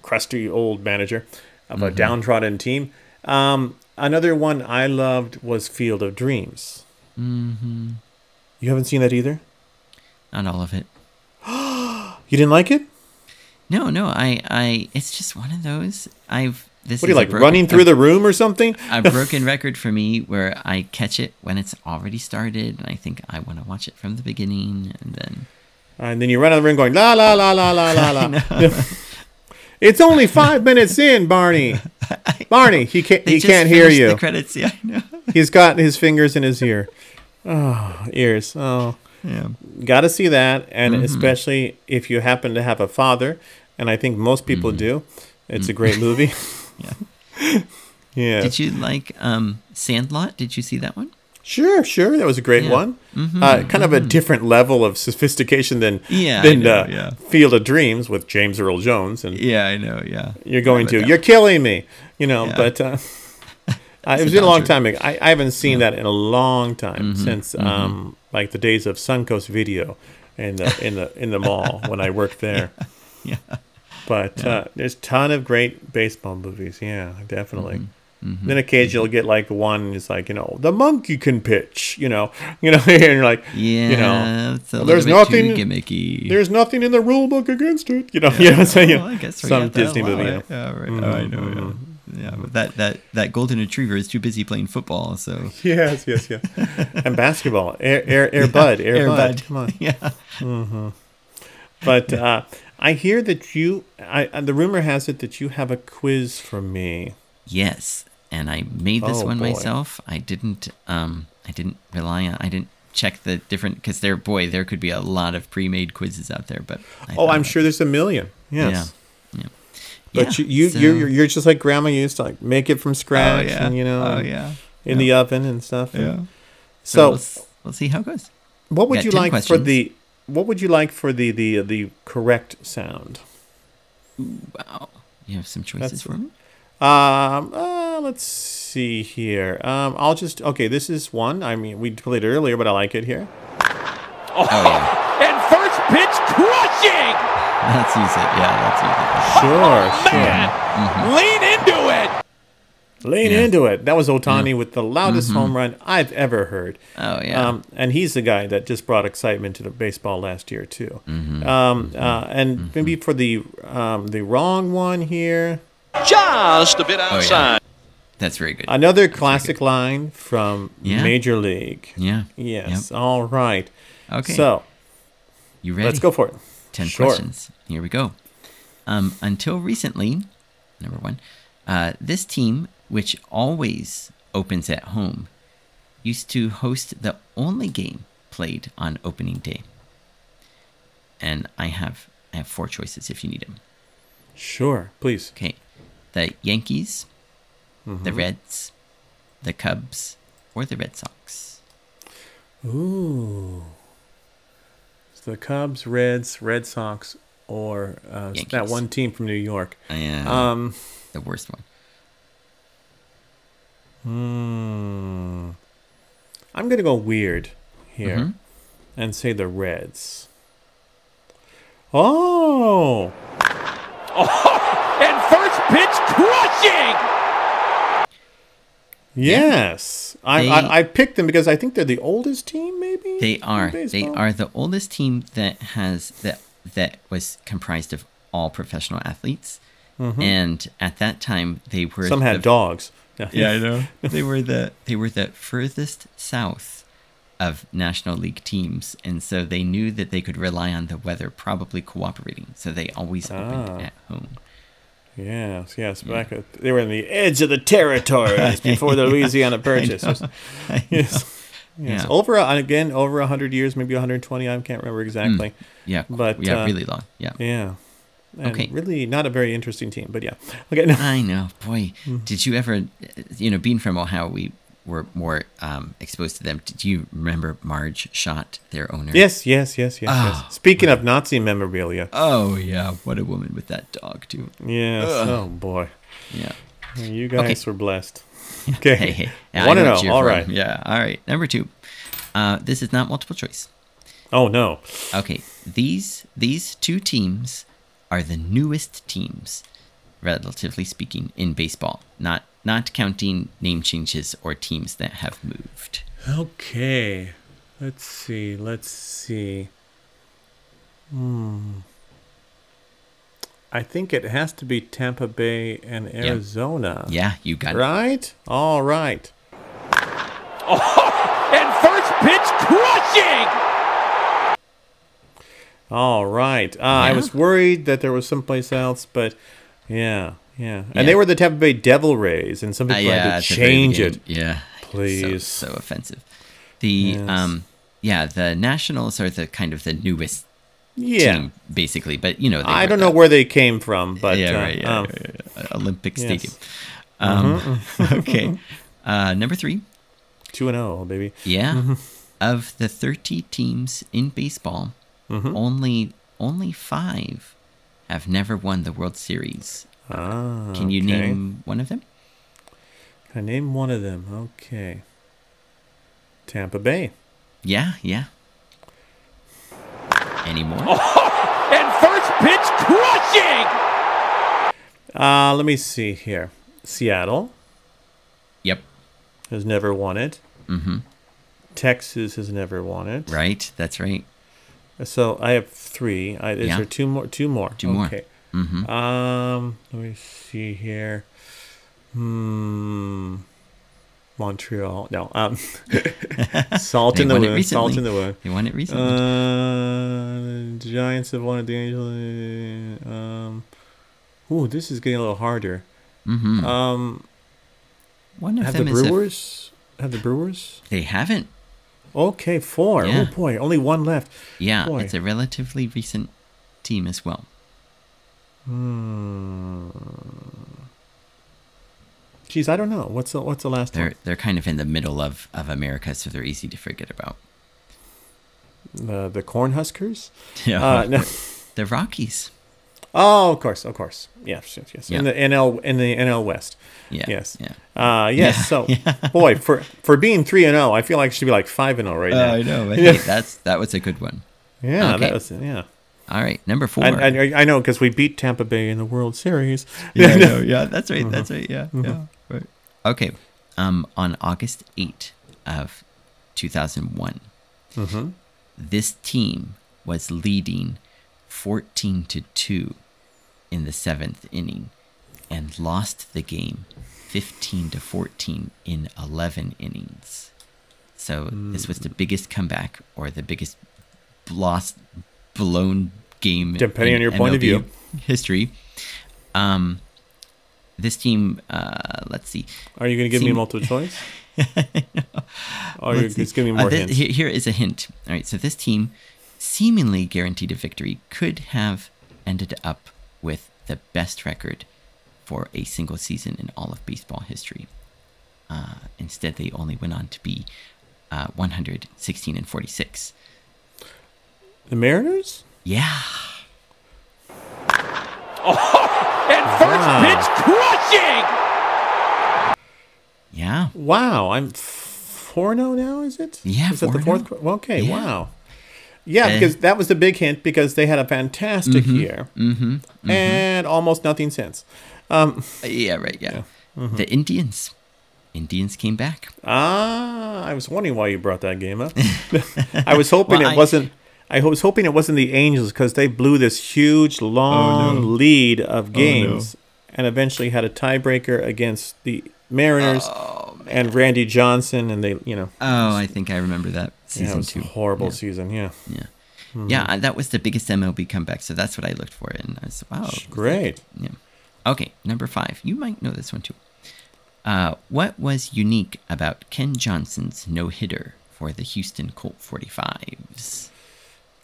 crusty old manager of a downtrodden team. Um, another one I loved was Field of Dreams. Mm-hmm. You haven't seen that either?
Not all of it.
You didn't like it?
No, no. I, I. It's just one of those. I've. This
What are you like,
broken-
running through
a,
the room or something?
a broken record for me where I catch it when it's already started, and I think I want to watch it from the beginning, and then
And then you run out of the room going, la, la, la, la, la, la, la. it's only five minutes in, Barney. Barney, he can't,
They
he can't hear you.
The credits, yeah, I know.
He's got his fingers in his ear. Oh, ears. Oh.
Yeah.
Got to see that, and
Mm-hmm.
especially if you happen to have a father, and I think most people
Mm-hmm.
do. It's a great movie.
Yeah.
yeah.
Did you like um Sandlot? Did you see that one?
Sure, sure. That was a great
Yeah.
one. Uh, kind of a different level of sophistication than
Mm-hmm. Yeah,
than
know,
uh,
yeah.
Field of Dreams with James Earl Jones, and
Yeah, I know. Yeah.
you're going to
that-
you're killing me, you know.
Yeah.
But uh, it
a
was been a long time ago. I, I haven't seen that in a long time
Mm-hmm,
since um, like the days of Suncoast Video in the in the in the mall when I worked there.
Yeah.
But uh, there's a ton of great baseball movies. Yeah, definitely.
Mm-hmm.
Then occasionally you'll get like one is like you know the monkey can pitch. You know, you know, and you're like,
Yeah.
you know,
a
there's
little bit too
nothing-
gimmicky.
there's nothing in the rule book against it. You know, you know, what I'm saying?
I guess
some Disney movie. know.
Yeah, right. Oh, I know. Yeah. Yeah, but that that that golden retriever is too busy playing football. So
Yes, yes, yes. and basketball. Air, Air, Air Bud. Air,
Air
Bud.
Bud.
Come on.
yeah, Mm-hmm.
But uh, I hear that you, I, uh, the rumor has it that you have a quiz for me.
yes, and I made this
Oh,
one
boy.
myself. I didn't um I didn't rely on I didn't check the different because there boy there could be a lot of pre-made quizzes out there. But I
Oh, I'm sure there's a million. Yes.
Yeah, yeah.
But
Yeah,
you, you,
so-
you're, you're, just like grandma used to like make it from
oh
scratch
yeah,
and, you know,
oh yeah,
in the oven and stuff.
yeah.
So,
we'll, we'll see how it goes.
what would you
10
like for the, what would you like for the, the, the correct sound?
Wow, you have some
That's-
choices for me.
Um, uh, let's see here. Um, I'll just, okay, this is one. I mean, we played it earlier, but I like it here.
Oh yeah,
And first pitch crushing!
let's use it. Yeah, let's use it.
Sure, sure.
Man, lean into it!
Lean
Yeah.
into it. That was Ohtani with the loudest home run I've ever heard.
Oh yeah.
Um, and he's the guy that just brought excitement to the baseball last year too.
Mm-hmm.
Um, uh, and maybe for the um, the wrong one here,
Just a bit
Oh, yeah.
outside.
That's very good.
another classic line from
Yeah.
Major League.
yeah.
Yes. All right.
Okay.
So
you ready?
let's go for it.
10
Sure.
questions. Here we go. Um, until recently, number one, uh, this team, which always opens at home, used to host the only game played on opening day. And I have I have four choices if you need them.
Sure, please.
Okay, the Yankees,
Mm-hmm.
the Reds, the Cubs, or the Red Sox.
Ooh. The Cubs, Reds, Red Sox, or uh, that one team from New York.
Yeah,
Um,
the worst one.
Hmm. I'm gonna go weird here
Mhm.
and say the Reds. Oh, Oh,
And first pitch crushing!
yes. I,
They-
I I picked them because I think they're the oldest team. Maybe
They are. They are the oldest team that has that that was comprised of all professional athletes. And at that time, they were
Mm-hmm. Some had
the,
dogs.
Yeah, I know. they were the they were the furthest south of National League teams, and so they knew that they could rely on the weather probably cooperating. So they always opened
Ah.
at home.
Yes, yes. Back at, they were in the edge of the territories before the Louisiana Purchase. Yes. Yes.
Yeah.
Over again, over hundred years, maybe 120. I can't remember exactly.
Yeah,
But,
yeah,
uh,
really long. Yeah.
Yeah. And
Okay.
Really, not a very interesting team, but yeah. Okay. No.
I know, boy.
Hmm.
Did you ever, you know, being from Ohio, we were more um, exposed to them. Did you remember Marge Schott their owner?
Yes, yes, yes, yes,
Ah.
yes. Speaking of Nazi memorabilia,
Oh yeah, what a woman with that dog too.
yes. Oh boy,
Yeah.
you guys
Okay.
were blessed. Okay.
Hey, hey.
To
know
know? All
from. Yeah. All right. Number two. Uh, this is not multiple choice.
Oh no.
Okay. These these two teams are the newest teams, relatively speaking, in baseball. Not not counting name changes or teams that have moved.
Okay. Let's see. Let's see. Hmm. I think it has to be Tampa Bay and Arizona.
Yeah, you got it.
Right? All right.
And first pitch crushing!
All right. Uh, I was worried that there was someplace else, but yeah, yeah. And
Yeah.
they were the Tampa Bay Devil Rays, and some
Uh, yeah,
had to change it.
Yeah,
Please.
So, so offensive. The
Yes.
um, yeah, the Nationals are the kind of the newest
Yeah.
team, basically. But you know, they
I don't know where they came from, but
yeah,
uh,
right, yeah,
um,
yeah, yeah, yeah. Olympic
yes. Mm-hmm.
Stadium. Um, okay, uh, number three.
two and zero, baby.
Yeah,
Mm-hmm.
of the thirty teams in baseball,
Mm-hmm.
only only five have never won the World Series.
Ah,
Can you
okay.
name one of them?
Can I name one of them? Okay. Tampa Bay.
Yeah, yeah. Any more?
And first pitch crushing!
Uh, let me see here. Seattle
Yep.
has never won it.
Mm-hmm.
Texas has never won it.
Right. That's right.
So I have three. I, is
Yeah.
there two more? Two more.
Two more.
Okay.
Mm-hmm.
Um, let me see here. Hmm. Montreal. No. Um. salt in the wound. Salt in the wound.
They won it recently.
Uh, the Giants have won it. The Angels. Um. Ooh, this is getting a little harder.
hmm
Um.
One of
Have the
them is a,
Brewers? Have the Brewers?
they haven't.
Okay, four.
Yeah.
Oh boy, only one left.
Yeah,
Boy.
it's a relatively recent team as well.
Hmm. Geez, I don't know. What's the What's the last
They're
one?
they're kind of in the middle of, of America, so they're easy to forget about.
The the Cornhuskers.
Yeah,
Uh, no.
the Rockies.
Oh, of course, of course. Yes, yes, yes. In the NL in the NL West.
Yeah.
Yes.
Yeah.
Uh, yes.
Yeah,
So, boy, for for being three and zero, I feel like it should be like five and zero right now.
I know. But
Yeah.
hey, that's that was a good one.
Yeah,
Okay.
that was yeah.
All right, number four.
I, I, I know because we beat Tampa Bay in the World Series.
yeah, I know. Yeah, that's right. That's
Uh-huh.
right. Yeah, yeah. Right. Okay. Um, on August 8 of 2001,
Mm-hmm.
this team was leading 14 to 2 in the seventh inning and lost the game 15 to 14 in 11 innings. So this was the
Hmm.
biggest comeback or the biggest lost blown game
Depending
in
on your point of view.
history. Um this team uh let's see.
Are you going to give me multiple choice? or you're just giving me
Uh,
more
thi-
hints?
here- here is a hint. All right, so this team, seemingly guaranteed a victory, could have ended up with the best record for a single season in all of baseball history. Uh, instead, they only went on to be uh, 116 and 46.
The Mariners?
Yeah.
Oh, And first
Wow.
pitch crushing!
Yeah.
Wow, I'm four zero now. Is it?
Yeah,
Is that the fourth? qu- okay.
Yeah.
Wow. Yeah,
Eh.
because that was the big hint because they had a fantastic year
Mm-hmm.
and almost nothing since. Um,
Yeah, right. Yeah.
Mm-hmm.
The Indians. Indians came back.
ah, I was wondering why you brought that game up. I was hoping
Well,
it
I-
wasn't. I was hoping it wasn't the Angels because they blew this huge long lead of games and eventually had a tiebreaker against the Mariners and Randy Johnson, and they, you know,
Oh, I think I remember that
yeah,
season
a
two.
horrible
Yeah.
season. Yeah,
Yeah.
Mm-hmm.
Yeah, uh, that was the biggest MLB comeback, so that's what I looked for. And I was, wow.
great.
Yeah. Okay, number five. You might know this one too. Uh, what was unique about Ken Johnson's no hitter for the Houston Colt 45s?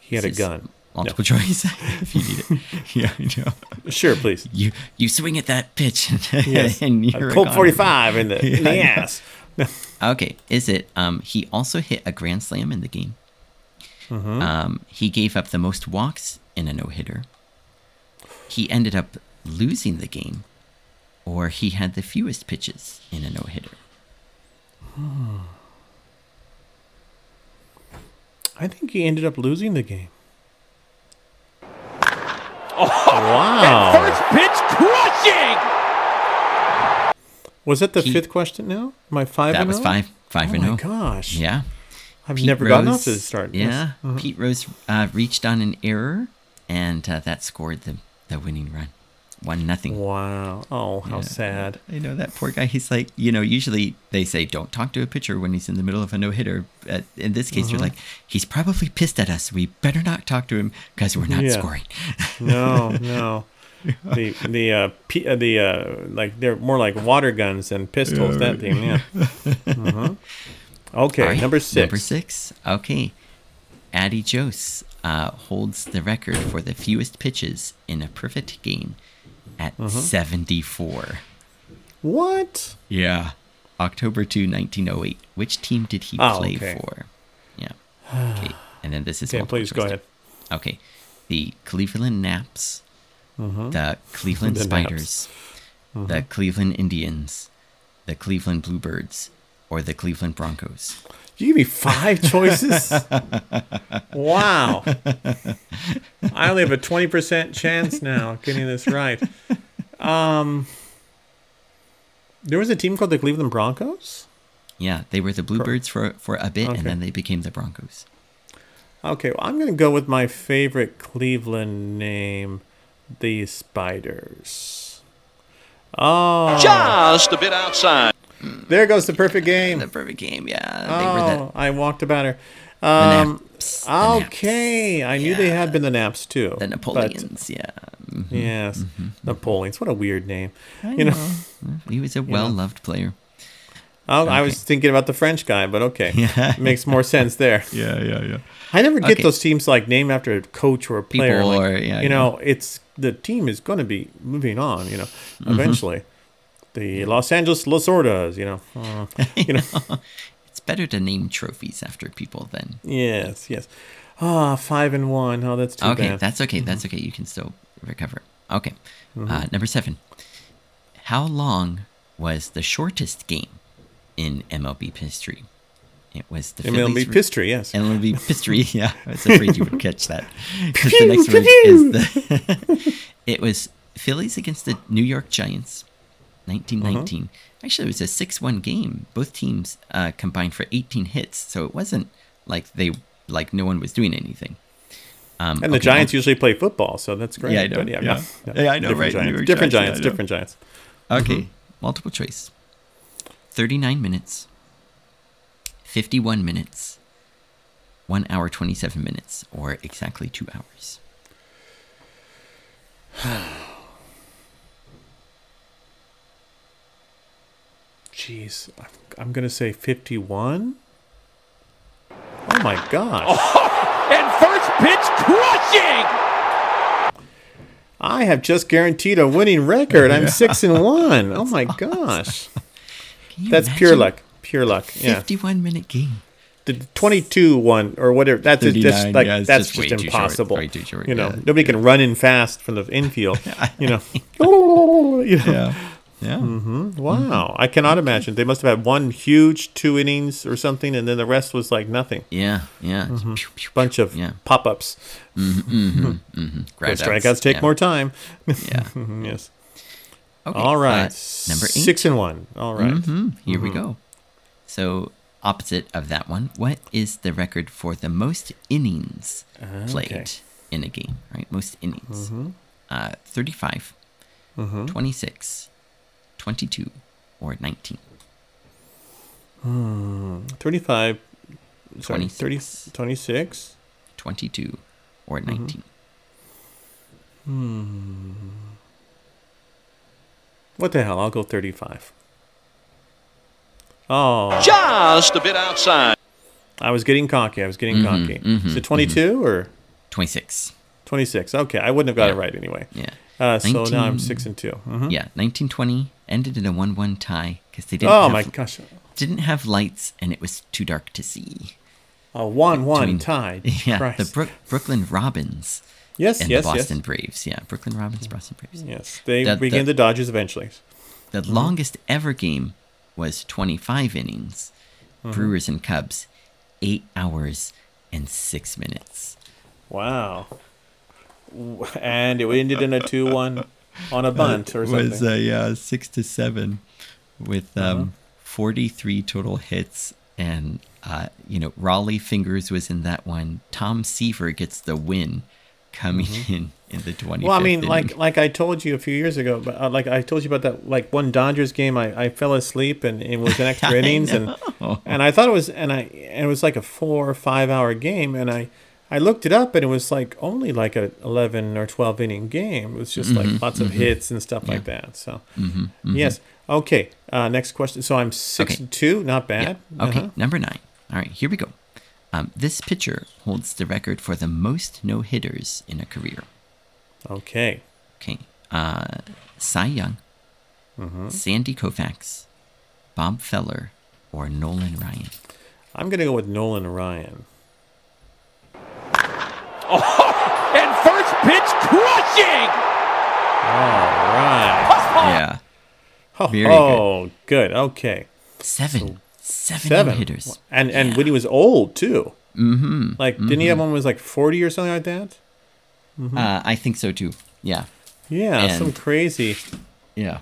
He had a
This is
gun.
Multiple choice, if you need it. yeah, I know.
Sure, please.
You you swing at that pitch,
Yes.
and you're
Colt 45 in the, in the
Yeah,
ass.
Okay, is it? Um, he also hit a grand slam in the game.
Mm-hmm.
Um, he gave up the most walks in a no hitter. He ended up losing the game, or he had the fewest pitches in a no hitter.
I think he ended up losing the game. Wow.
First pitch crushing!
Was that the
He-
fifth question now? My five
That was
five.
five, five
Oh
and
my
oh.
gosh.
Yeah,
I've
Pete
never gotten off to the start.
Yeah,
Uh-huh.
Pete Rose uh, reached on an error, and uh, that scored the the winning run, one nothing.
Wow. Oh, how
Yeah.
sad.
You know that poor guy. He's like, you know, usually they say don't talk to a pitcher when he's in the middle of a no hitter. In this case,
Uh-huh.
you're like, he's probably pissed at us. We better not talk to him because we're not
Yeah.
scoring.
No, no. The the uh, P, uh the uh like they're more like water guns than pistols. that thing, yeah. uh Okay,
right,
number six.
Number six. Okay. Addie Joss uh, holds the record for the fewest pitches in a perfect game at
Uh-huh.
74.
What?
Yeah. October 2, 1908. Which team did he
Oh,
play
okay.
for? Yeah. Okay. And then this is
Okay, please go ahead.
Okay. The Cleveland Naps, the Cleveland
The
Spiders,
Naps.
the Cleveland Indians, the Cleveland Bluebirds, or the Cleveland Broncos.
You give me five choices? wow. I only have a 20% chance now of getting this right. Um, there was a team called the Cleveland Broncos?
Yeah, they were the Bluebirds for, for a bit,
Okay.
and then they became the Broncos.
Okay, well, I'm going to go with my favorite Cleveland name, the Spiders. Oh,
Just a bit outside.
There goes the perfect game.
The perfect game, yeah. They were
Oh, I walked about her.
the,
Um,
Naps,
okay, I knew they had been the Naps too.
the
but-
Napoleons, yeah. Mhm.
yes, Napoleons. What a weird name.
I
you know,
He was a well loved player.
Oh, I was thinking about the French guy, but okay,
Yeah.
makes more sense there.
Yeah, yeah, yeah.
I never get
Okay.
those teams like named after a coach or a player.
People
like,
or- yeah,
you
yeah.
know, it's the team is going to be moving on. You know,
Mm-hmm.
The Los Angeles Lasordas. You know, uh, you know.
It's better to name trophies after people than.
yes, yes. Ah, five and one. Oh, that's too
okay,
bad.
that's okay. That's okay. You can still recover. Okay. Uh, number seven. How long was the shortest game in MLB history? It was the
MLB
Phillies.
history. Yes.
MLB history. Yeah, I was afraid you would catch that. the next one is the. it was Phillies against the New York Giants, 1919.
Uh-huh.
Actually, it was a 6-1 game. Both teams uh, combined for 18 hits, so it wasn't like they like no one was doing anything. Um,
And the
okay,
Giants
mul-
usually play football, so that's great.
Yeah, I know,
But
yeah.
no, no,
Yeah, I know,
different
right,
Giants, different
Giants, yeah,
Giants, different Giants.
Okay,
Mm-hmm.
multiple choice. 39 minutes, 51 minutes, 1 hour 27 minutes, or exactly 2 hours.
Jeez, I'm, I'm gonna say 51. Oh my gosh!
And first pitch crushing!
I have just guaranteed a winning record. I'm six and one. Oh my gosh! That's pure luck. Pure luck. Yeah.
51 minute game.
The 22 one or whatever. That's just like
yeah, it's
that's
just
just
too short,
impossible.
short,
you know,
yeah.
nobody can run in fast from the infield. you know. You know.
Yeah. Yeah.
Wow, I cannot imagine. They must have had one huge two innings or something, and then the rest was like nothing.
Yeah. Yeah.
Mm-hmm.
Pew, pew,
Bunch of
Yeah.
pop-ups.
groundouts,
Strikeouts take
yeah.
more time.
Yeah.
yes.
Okay,
All right.
uh, number eight.
Six and one. All right.
Here
Mm-hmm.
we go. So, opposite of that one, what is the record for the most innings played in a game? Right, most innings.
Mm-hmm.
Uh, 35, 26, 22, or 19.
Hmm, 35. Sorry, 30,
26.
26.
22, or
Mm-hmm.
19. Hmm.
What the hell? I'll go 35. Oh,
Just a bit outside.
I was getting cocky. I was getting mm-hmm, cocky. Mm-hmm, Is it 22 mm-hmm. or
26.
26? Okay, I wouldn't have got
Yeah.
it right anyway.
Yeah.
Uh, so now I'm
19
6 and 2. Mhm.
Yeah, 1920 ended in a 1 1 tie because they didn't,
Oh
have,
my gosh.
didn't have lights and it was too dark to see.
A 1 1
Between-
tied.
Yeah,
Christ.
the Brook, Brooklyn Robins
yes,
and
yes,
the Boston
yes.
Braves. Yeah, Brooklyn Robins, Boston Braves.
Yes, they
The-
became
the-
the Dodgers eventually.
The longest ever game was 25 innings.
Mm-hmm.
Brewers and Cubs, eight hours and six minutes.
Wow. And it ended in a 2 1 on a bunt or something.
It Was uh, six to seven, with
Uh-huh.
um, 43 total hits, and uh, you know Rollie Fingers was in that one. Tom Seaver gets the win, coming in in the 25th.
Mm-hmm. Well, I mean,
inning.
like like I told you a few years ago, but uh, like I told you about that like one Dodgers game, I, I fell asleep and it was an extra innings, and and I thought it was and I and it was like a four or five hour game, and I I looked it up and it was like only like a eleven or twelve inning game. It was just
Mm-hmm,
like lots of hits and stuff like that. So yes, okay. Uh, next question. So I'm six
Okay.
and two, not
Yeah.
bad.
Okay,
Uh-huh.
number nine. All right, here we go. Um, this pitcher holds the record for the most no hitters in a career.
Okay.
Okay. Uh, Cy Young,
Mm-hmm.
Sandy Koufax, Bob Feller, or Nolan Ryan.
I'm gonna go with Nolan Ryan.
And first pitch crushing!
All right.
Yeah. Very good.
oh, good. Okay.
Seven. Seven,
Seven
hitters.
and and when he was old too. Mm-hmm. Like, didn't he have one was like forty or something like that?
Uh, I think so too. Yeah.
Yeah,
And-
some crazy.
Yeah.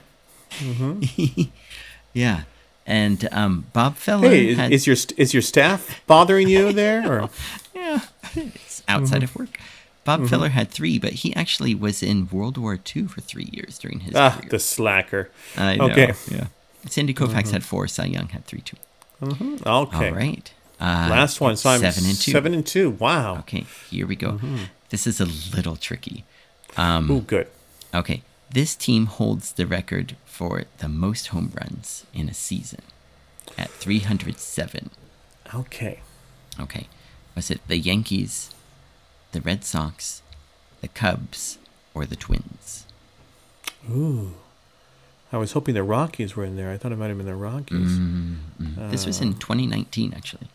Mm-hmm.
yeah. And um, Bob Feller
Hey, is,
had,
is your st- is your staff bothering you there? Or
yeah, it's outside
Mm-hmm.
of work. Bob
Mm-hmm.
Feller had three, but he actually was in World War II for three years during his
Ah,
career.
the slacker.
I know.
okay.
Yeah. Sandy Koufax had four. Cy Young had three too.
Okay.
All right. Uh,
Last one. So I'm
seven and two.
Seven and two. Wow.
Okay, here we go.
Mm-hmm.
This is a little tricky. Um,
Ooh, good.
Okay, this team holds the record for the most home runs in a season at 307.
Okay.
Okay, was it the Yankees, the Red Sox, the Cubs, or the Twins?
Ooh. I was hoping the Rockies were in there. I thought it might have been the Rockies.
This was
Uh.
in 2019, actually.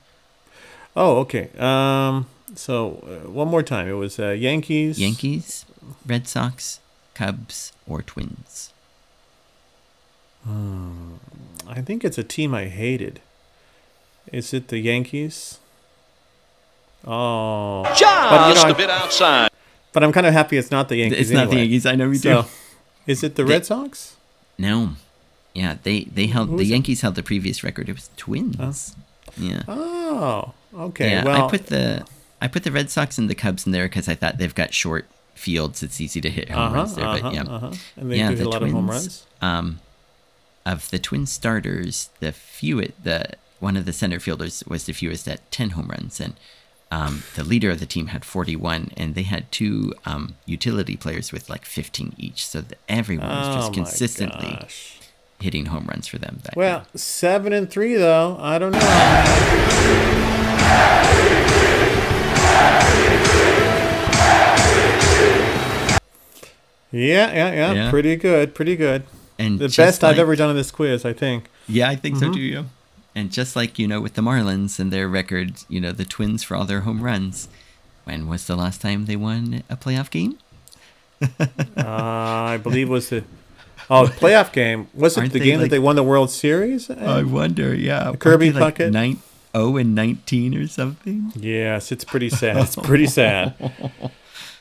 Oh, okay. Um. So uh, one more time. It was uh, Yankees.
Yankees, Red Sox, Cubs, or Twins?
I think it's a team I hated. Is it the Yankees? Oh.
Just
But, you know,
a
I-
bit outside.
But I'm kind of happy it's not the Yankees.
It's not the. Yankees. I know we
So,
do.
is it the
They-
Red Sox?
No. Yeah, they they held
Who
the
is it?
Yankees held the previous record. It was Twins. Yeah.
Oh, okay.
yeah,
well,
I put the I put the Red Sox and the Cubs in there because I thought they've got short fields. It's easy to hit home
uh-huh,
runs there.
uh-huh,
but yeah,
uh-huh. And they
yeah,
do
the
a lot
Twins.
of home runs.
Um, of the Twin starters, the fewest, the one of the center fielders was the fewest at ten home runs, and um, the leader of the team had forty one, and they had two um, utility players with like fifteen each. So that everyone was
Oh
just consistently
gosh.
hitting home runs for them. That
Well, seven and three though. I don't know. Yeah, yeah, yeah,
Yeah.
Pretty good. Pretty good.
and
The best I've ever done in this quiz, I think.
Yeah, I think
Mm-hmm.
so too. Yeah. And just like you know with the Marlins and their record, you know the Twins for all their home runs. When was the last time they won a playoff game?
Uh, I believe was the oh playoff game. Was it
Aren't
the game that they won the World Series?
I wonder. Yeah,
Kirby
like
Puckett?
Nine, oh and nineteen or something.
Yes, it's pretty sad. It's pretty sad.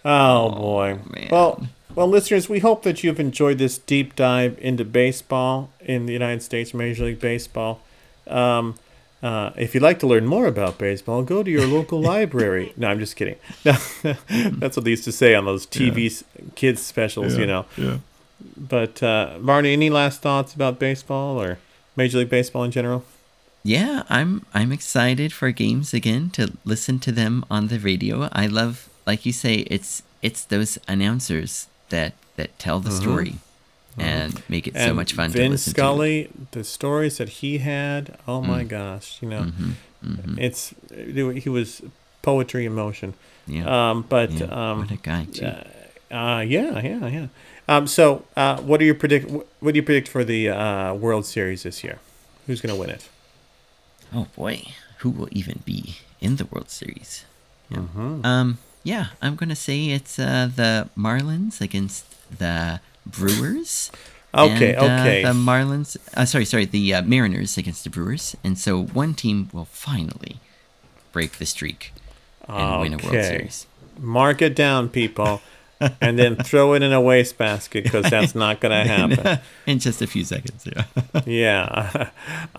Oh boy.
man.
Well, well, listeners, we hope that you've enjoyed this deep dive into baseball in the United States Major League Baseball. Um, uh, if you'd like to learn more about baseball, go to your local library. No, I'm just kidding. No, that's what they used to say on those TV s kids specials, you know.
Yeah.
But uh, Barney, any last thoughts about baseball or Major League Baseball in general?
Yeah, I'm I'm excited for games again to listen to them on the radio. I love, like you say, it's it's those announcers that that tell the story and make it so
Mm-hmm.
Much fun to
Vin
listen
Scully, the stories that he had, oh
Mm.
my gosh, you know,
Mm-hmm.
it's he was poetry in motion.
Yeah.
Um, but
yeah.
um,
what a guy too.
uh, yeah, yeah, yeah. Um, so uh, what do you predict? What do you predict for the uh, World Series this year? Who's going to win it?
Oh boy, who will even be in the World Series? Yeah.
Mm-hmm.
Um, yeah, I'm gonna say it's uh, the Marlins against the Brewers.
Okay,
and, uh,
okay.
The Marlins, uh, sorry, sorry, the uh, Mariners against the Brewers, and so one team will finally break the streak and win a World Series.
Mark it down, people, and then throw it in a wastebasket because that's not going to happen.
in just a few seconds. Yeah.
Yeah.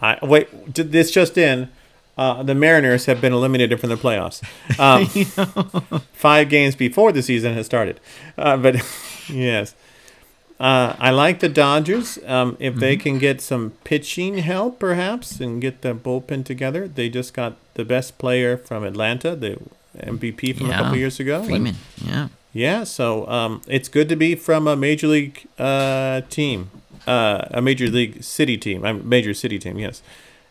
I wait. Did this just in? Uh, the Mariners have been eliminated from the playoffs. Um, five games before the season has started. Uh, but yes, uh, I like the Dodgers. Um, if they can get some pitching help, perhaps, and get the bullpen together, they just got the best player from Atlanta, the MVP from a couple years ago. and-
Freeman. Yeah.
yeah, so um, it's good to be from a major league uh, team, uh, a major league city team. I'm major city team. Yes,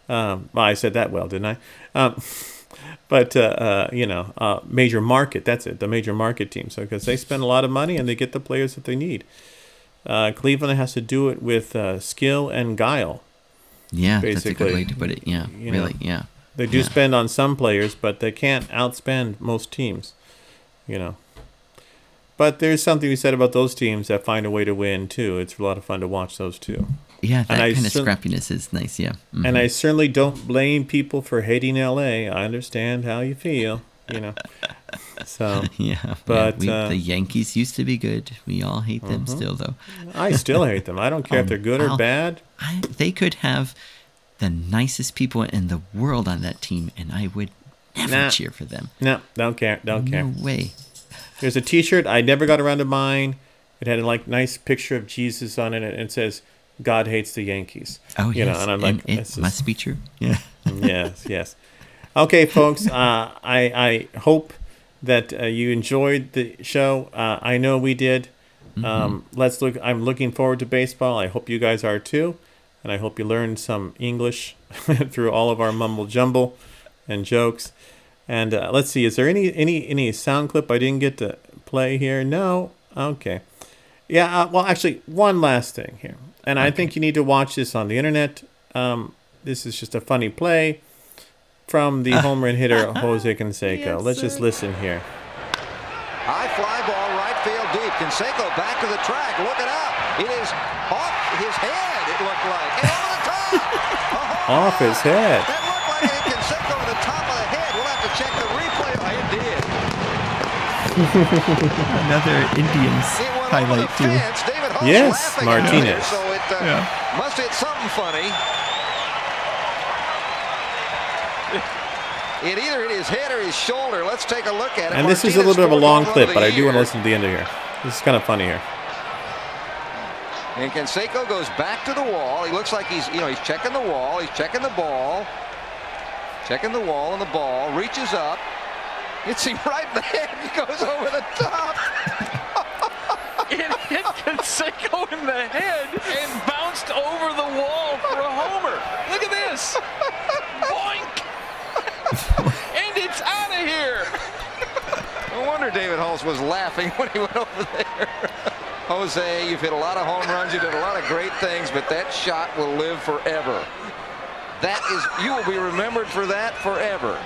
um, well, I said that well, didn't I? Um, but uh, uh, you know, uh, major market. That's it. The major market team. So because they spend a lot of money and they get the players that they need. Uh, Cleveland has to do it with uh, skill and guile.
Yeah. basically. That's a good way to put it. Yeah.
you know,
Really. Yeah.
They do
Yeah.
spend on some players, but they can't outspend most teams, you know. But there's something we said about those teams that find a way to win too. It's a lot of fun to watch those too.
Yeah. That
I
kind of
cer-
scrappiness is nice. Yeah. Mhm.
And I certainly don't blame people for hating LA. I understand how you feel, you know. So
Yeah,
But,
we,
uh,
the Yankees used to be good. We all hate them still, though.
I still hate them. I don't care if
Um,
they're good or
I'll-
bad.
I, they could have the nicest people in the world on that team, and I would never
Nah.
cheer for them.
No, don't care. Don't care.
No way.
There's a T-shirt. I never got around to mine. It had a like nice picture of Jesus on it, and it says, "God hates the Yankees."
Oh,
you
yes.
know, and I'm like,
it
this
must be true. Yeah.
yes, yes. Okay, folks. Uh, I I hope that uh, you enjoyed the show. Uh, I know we did. Um, let's look. I'm looking forward to baseball. I hope you guys are too, and I hope you learned some English through all of our mumble jumble and jokes. And uh, let's see. Is there any any any sound clip I didn't get to play here? No. Okay. Yeah. Uh, well, actually, one last thing here, and I think you need to watch this on the internet. Um, this is just a funny play from the home run hitter Jose Canseco. Let's just listen here.
High fly ball, right field deep. Canseco back to the track, looking up. It is off his head, it looked like. And over the top. A home
Off his head.
That looked like it hit Canseco on the top of the head. We'll have to check the replay. Oh, it did.
Another Indians
It went over
highlight
the
too.
fence. David Hulse
Yes,
laughing
Martinez.
At it, so it uh,
Yeah.
must hit something funny. It either hit his head or his shoulder. Let's take a look at it.
And this is a little bit of a long clip, but I do want to listen to the end of here. This is kind of funny here.
And Canseco goes back to the wall. He looks like he's, you know, he's checking the wall. He's checking the ball. Checking the wall and the ball. Reaches up. Hits him right in the head. He goes over the top.
It hit Canseco in the head and bounced over the wall for a homer. Look at this. Boink. And it's out of here.
No wonder David Hulse was laughing when he went over there. Jose, you've hit a lot of home runs. You did a lot of great things, but that shot will live forever. That is, you will be remembered for that forever.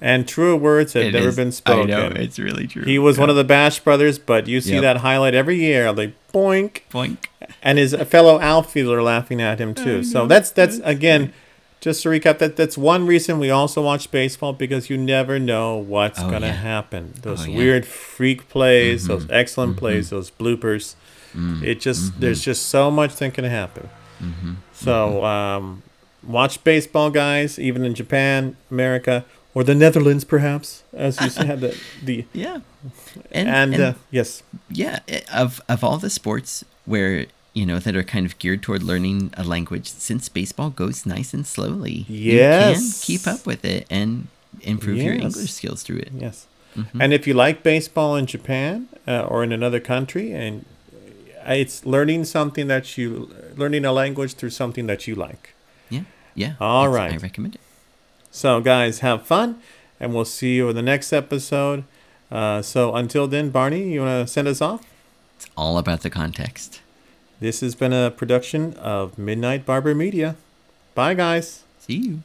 And truer words have
It
never
is-
been spoken.
I know it's really true.
He was one of the Bash brothers, but you see
Yep.
that highlight every year. Like boink,
Boink.
and his fellow outfielder laughing at him too. So that's that's again, just to recap. That that's one reason we also watch baseball because you never know what's
Oh,
gonna
yeah.
happen. Those
Oh, yeah. Mm-hmm.
weird freak plays, those excellent plays, those bloopers.
Mm.
It just
Mm-hmm.
there's just so much that can happen. So um, watch baseball, guys. Even in Japan, America, or the Netherlands, perhaps, as you had the the
Yeah. And,
and,
and,
uh, yes,
yeah, of of all the sports where you know that are kind of geared toward learning a language, since baseball goes nice and slowly, you can keep up with it and improve your English skills through it.
yes.
Mm-hmm.
And if you like baseball in Japan uh, or in another country, and uh, it's learning something that you learning a language through something that you like.
Yeah, yeah.
All right.
I recommend it.
So, guys, have fun, and we'll see you in the next episode. Uh, so, until then, Barney, you want to send us off?
It's all about the context.
This has been a production of Midnight Barber Media. Bye, guys.
See you.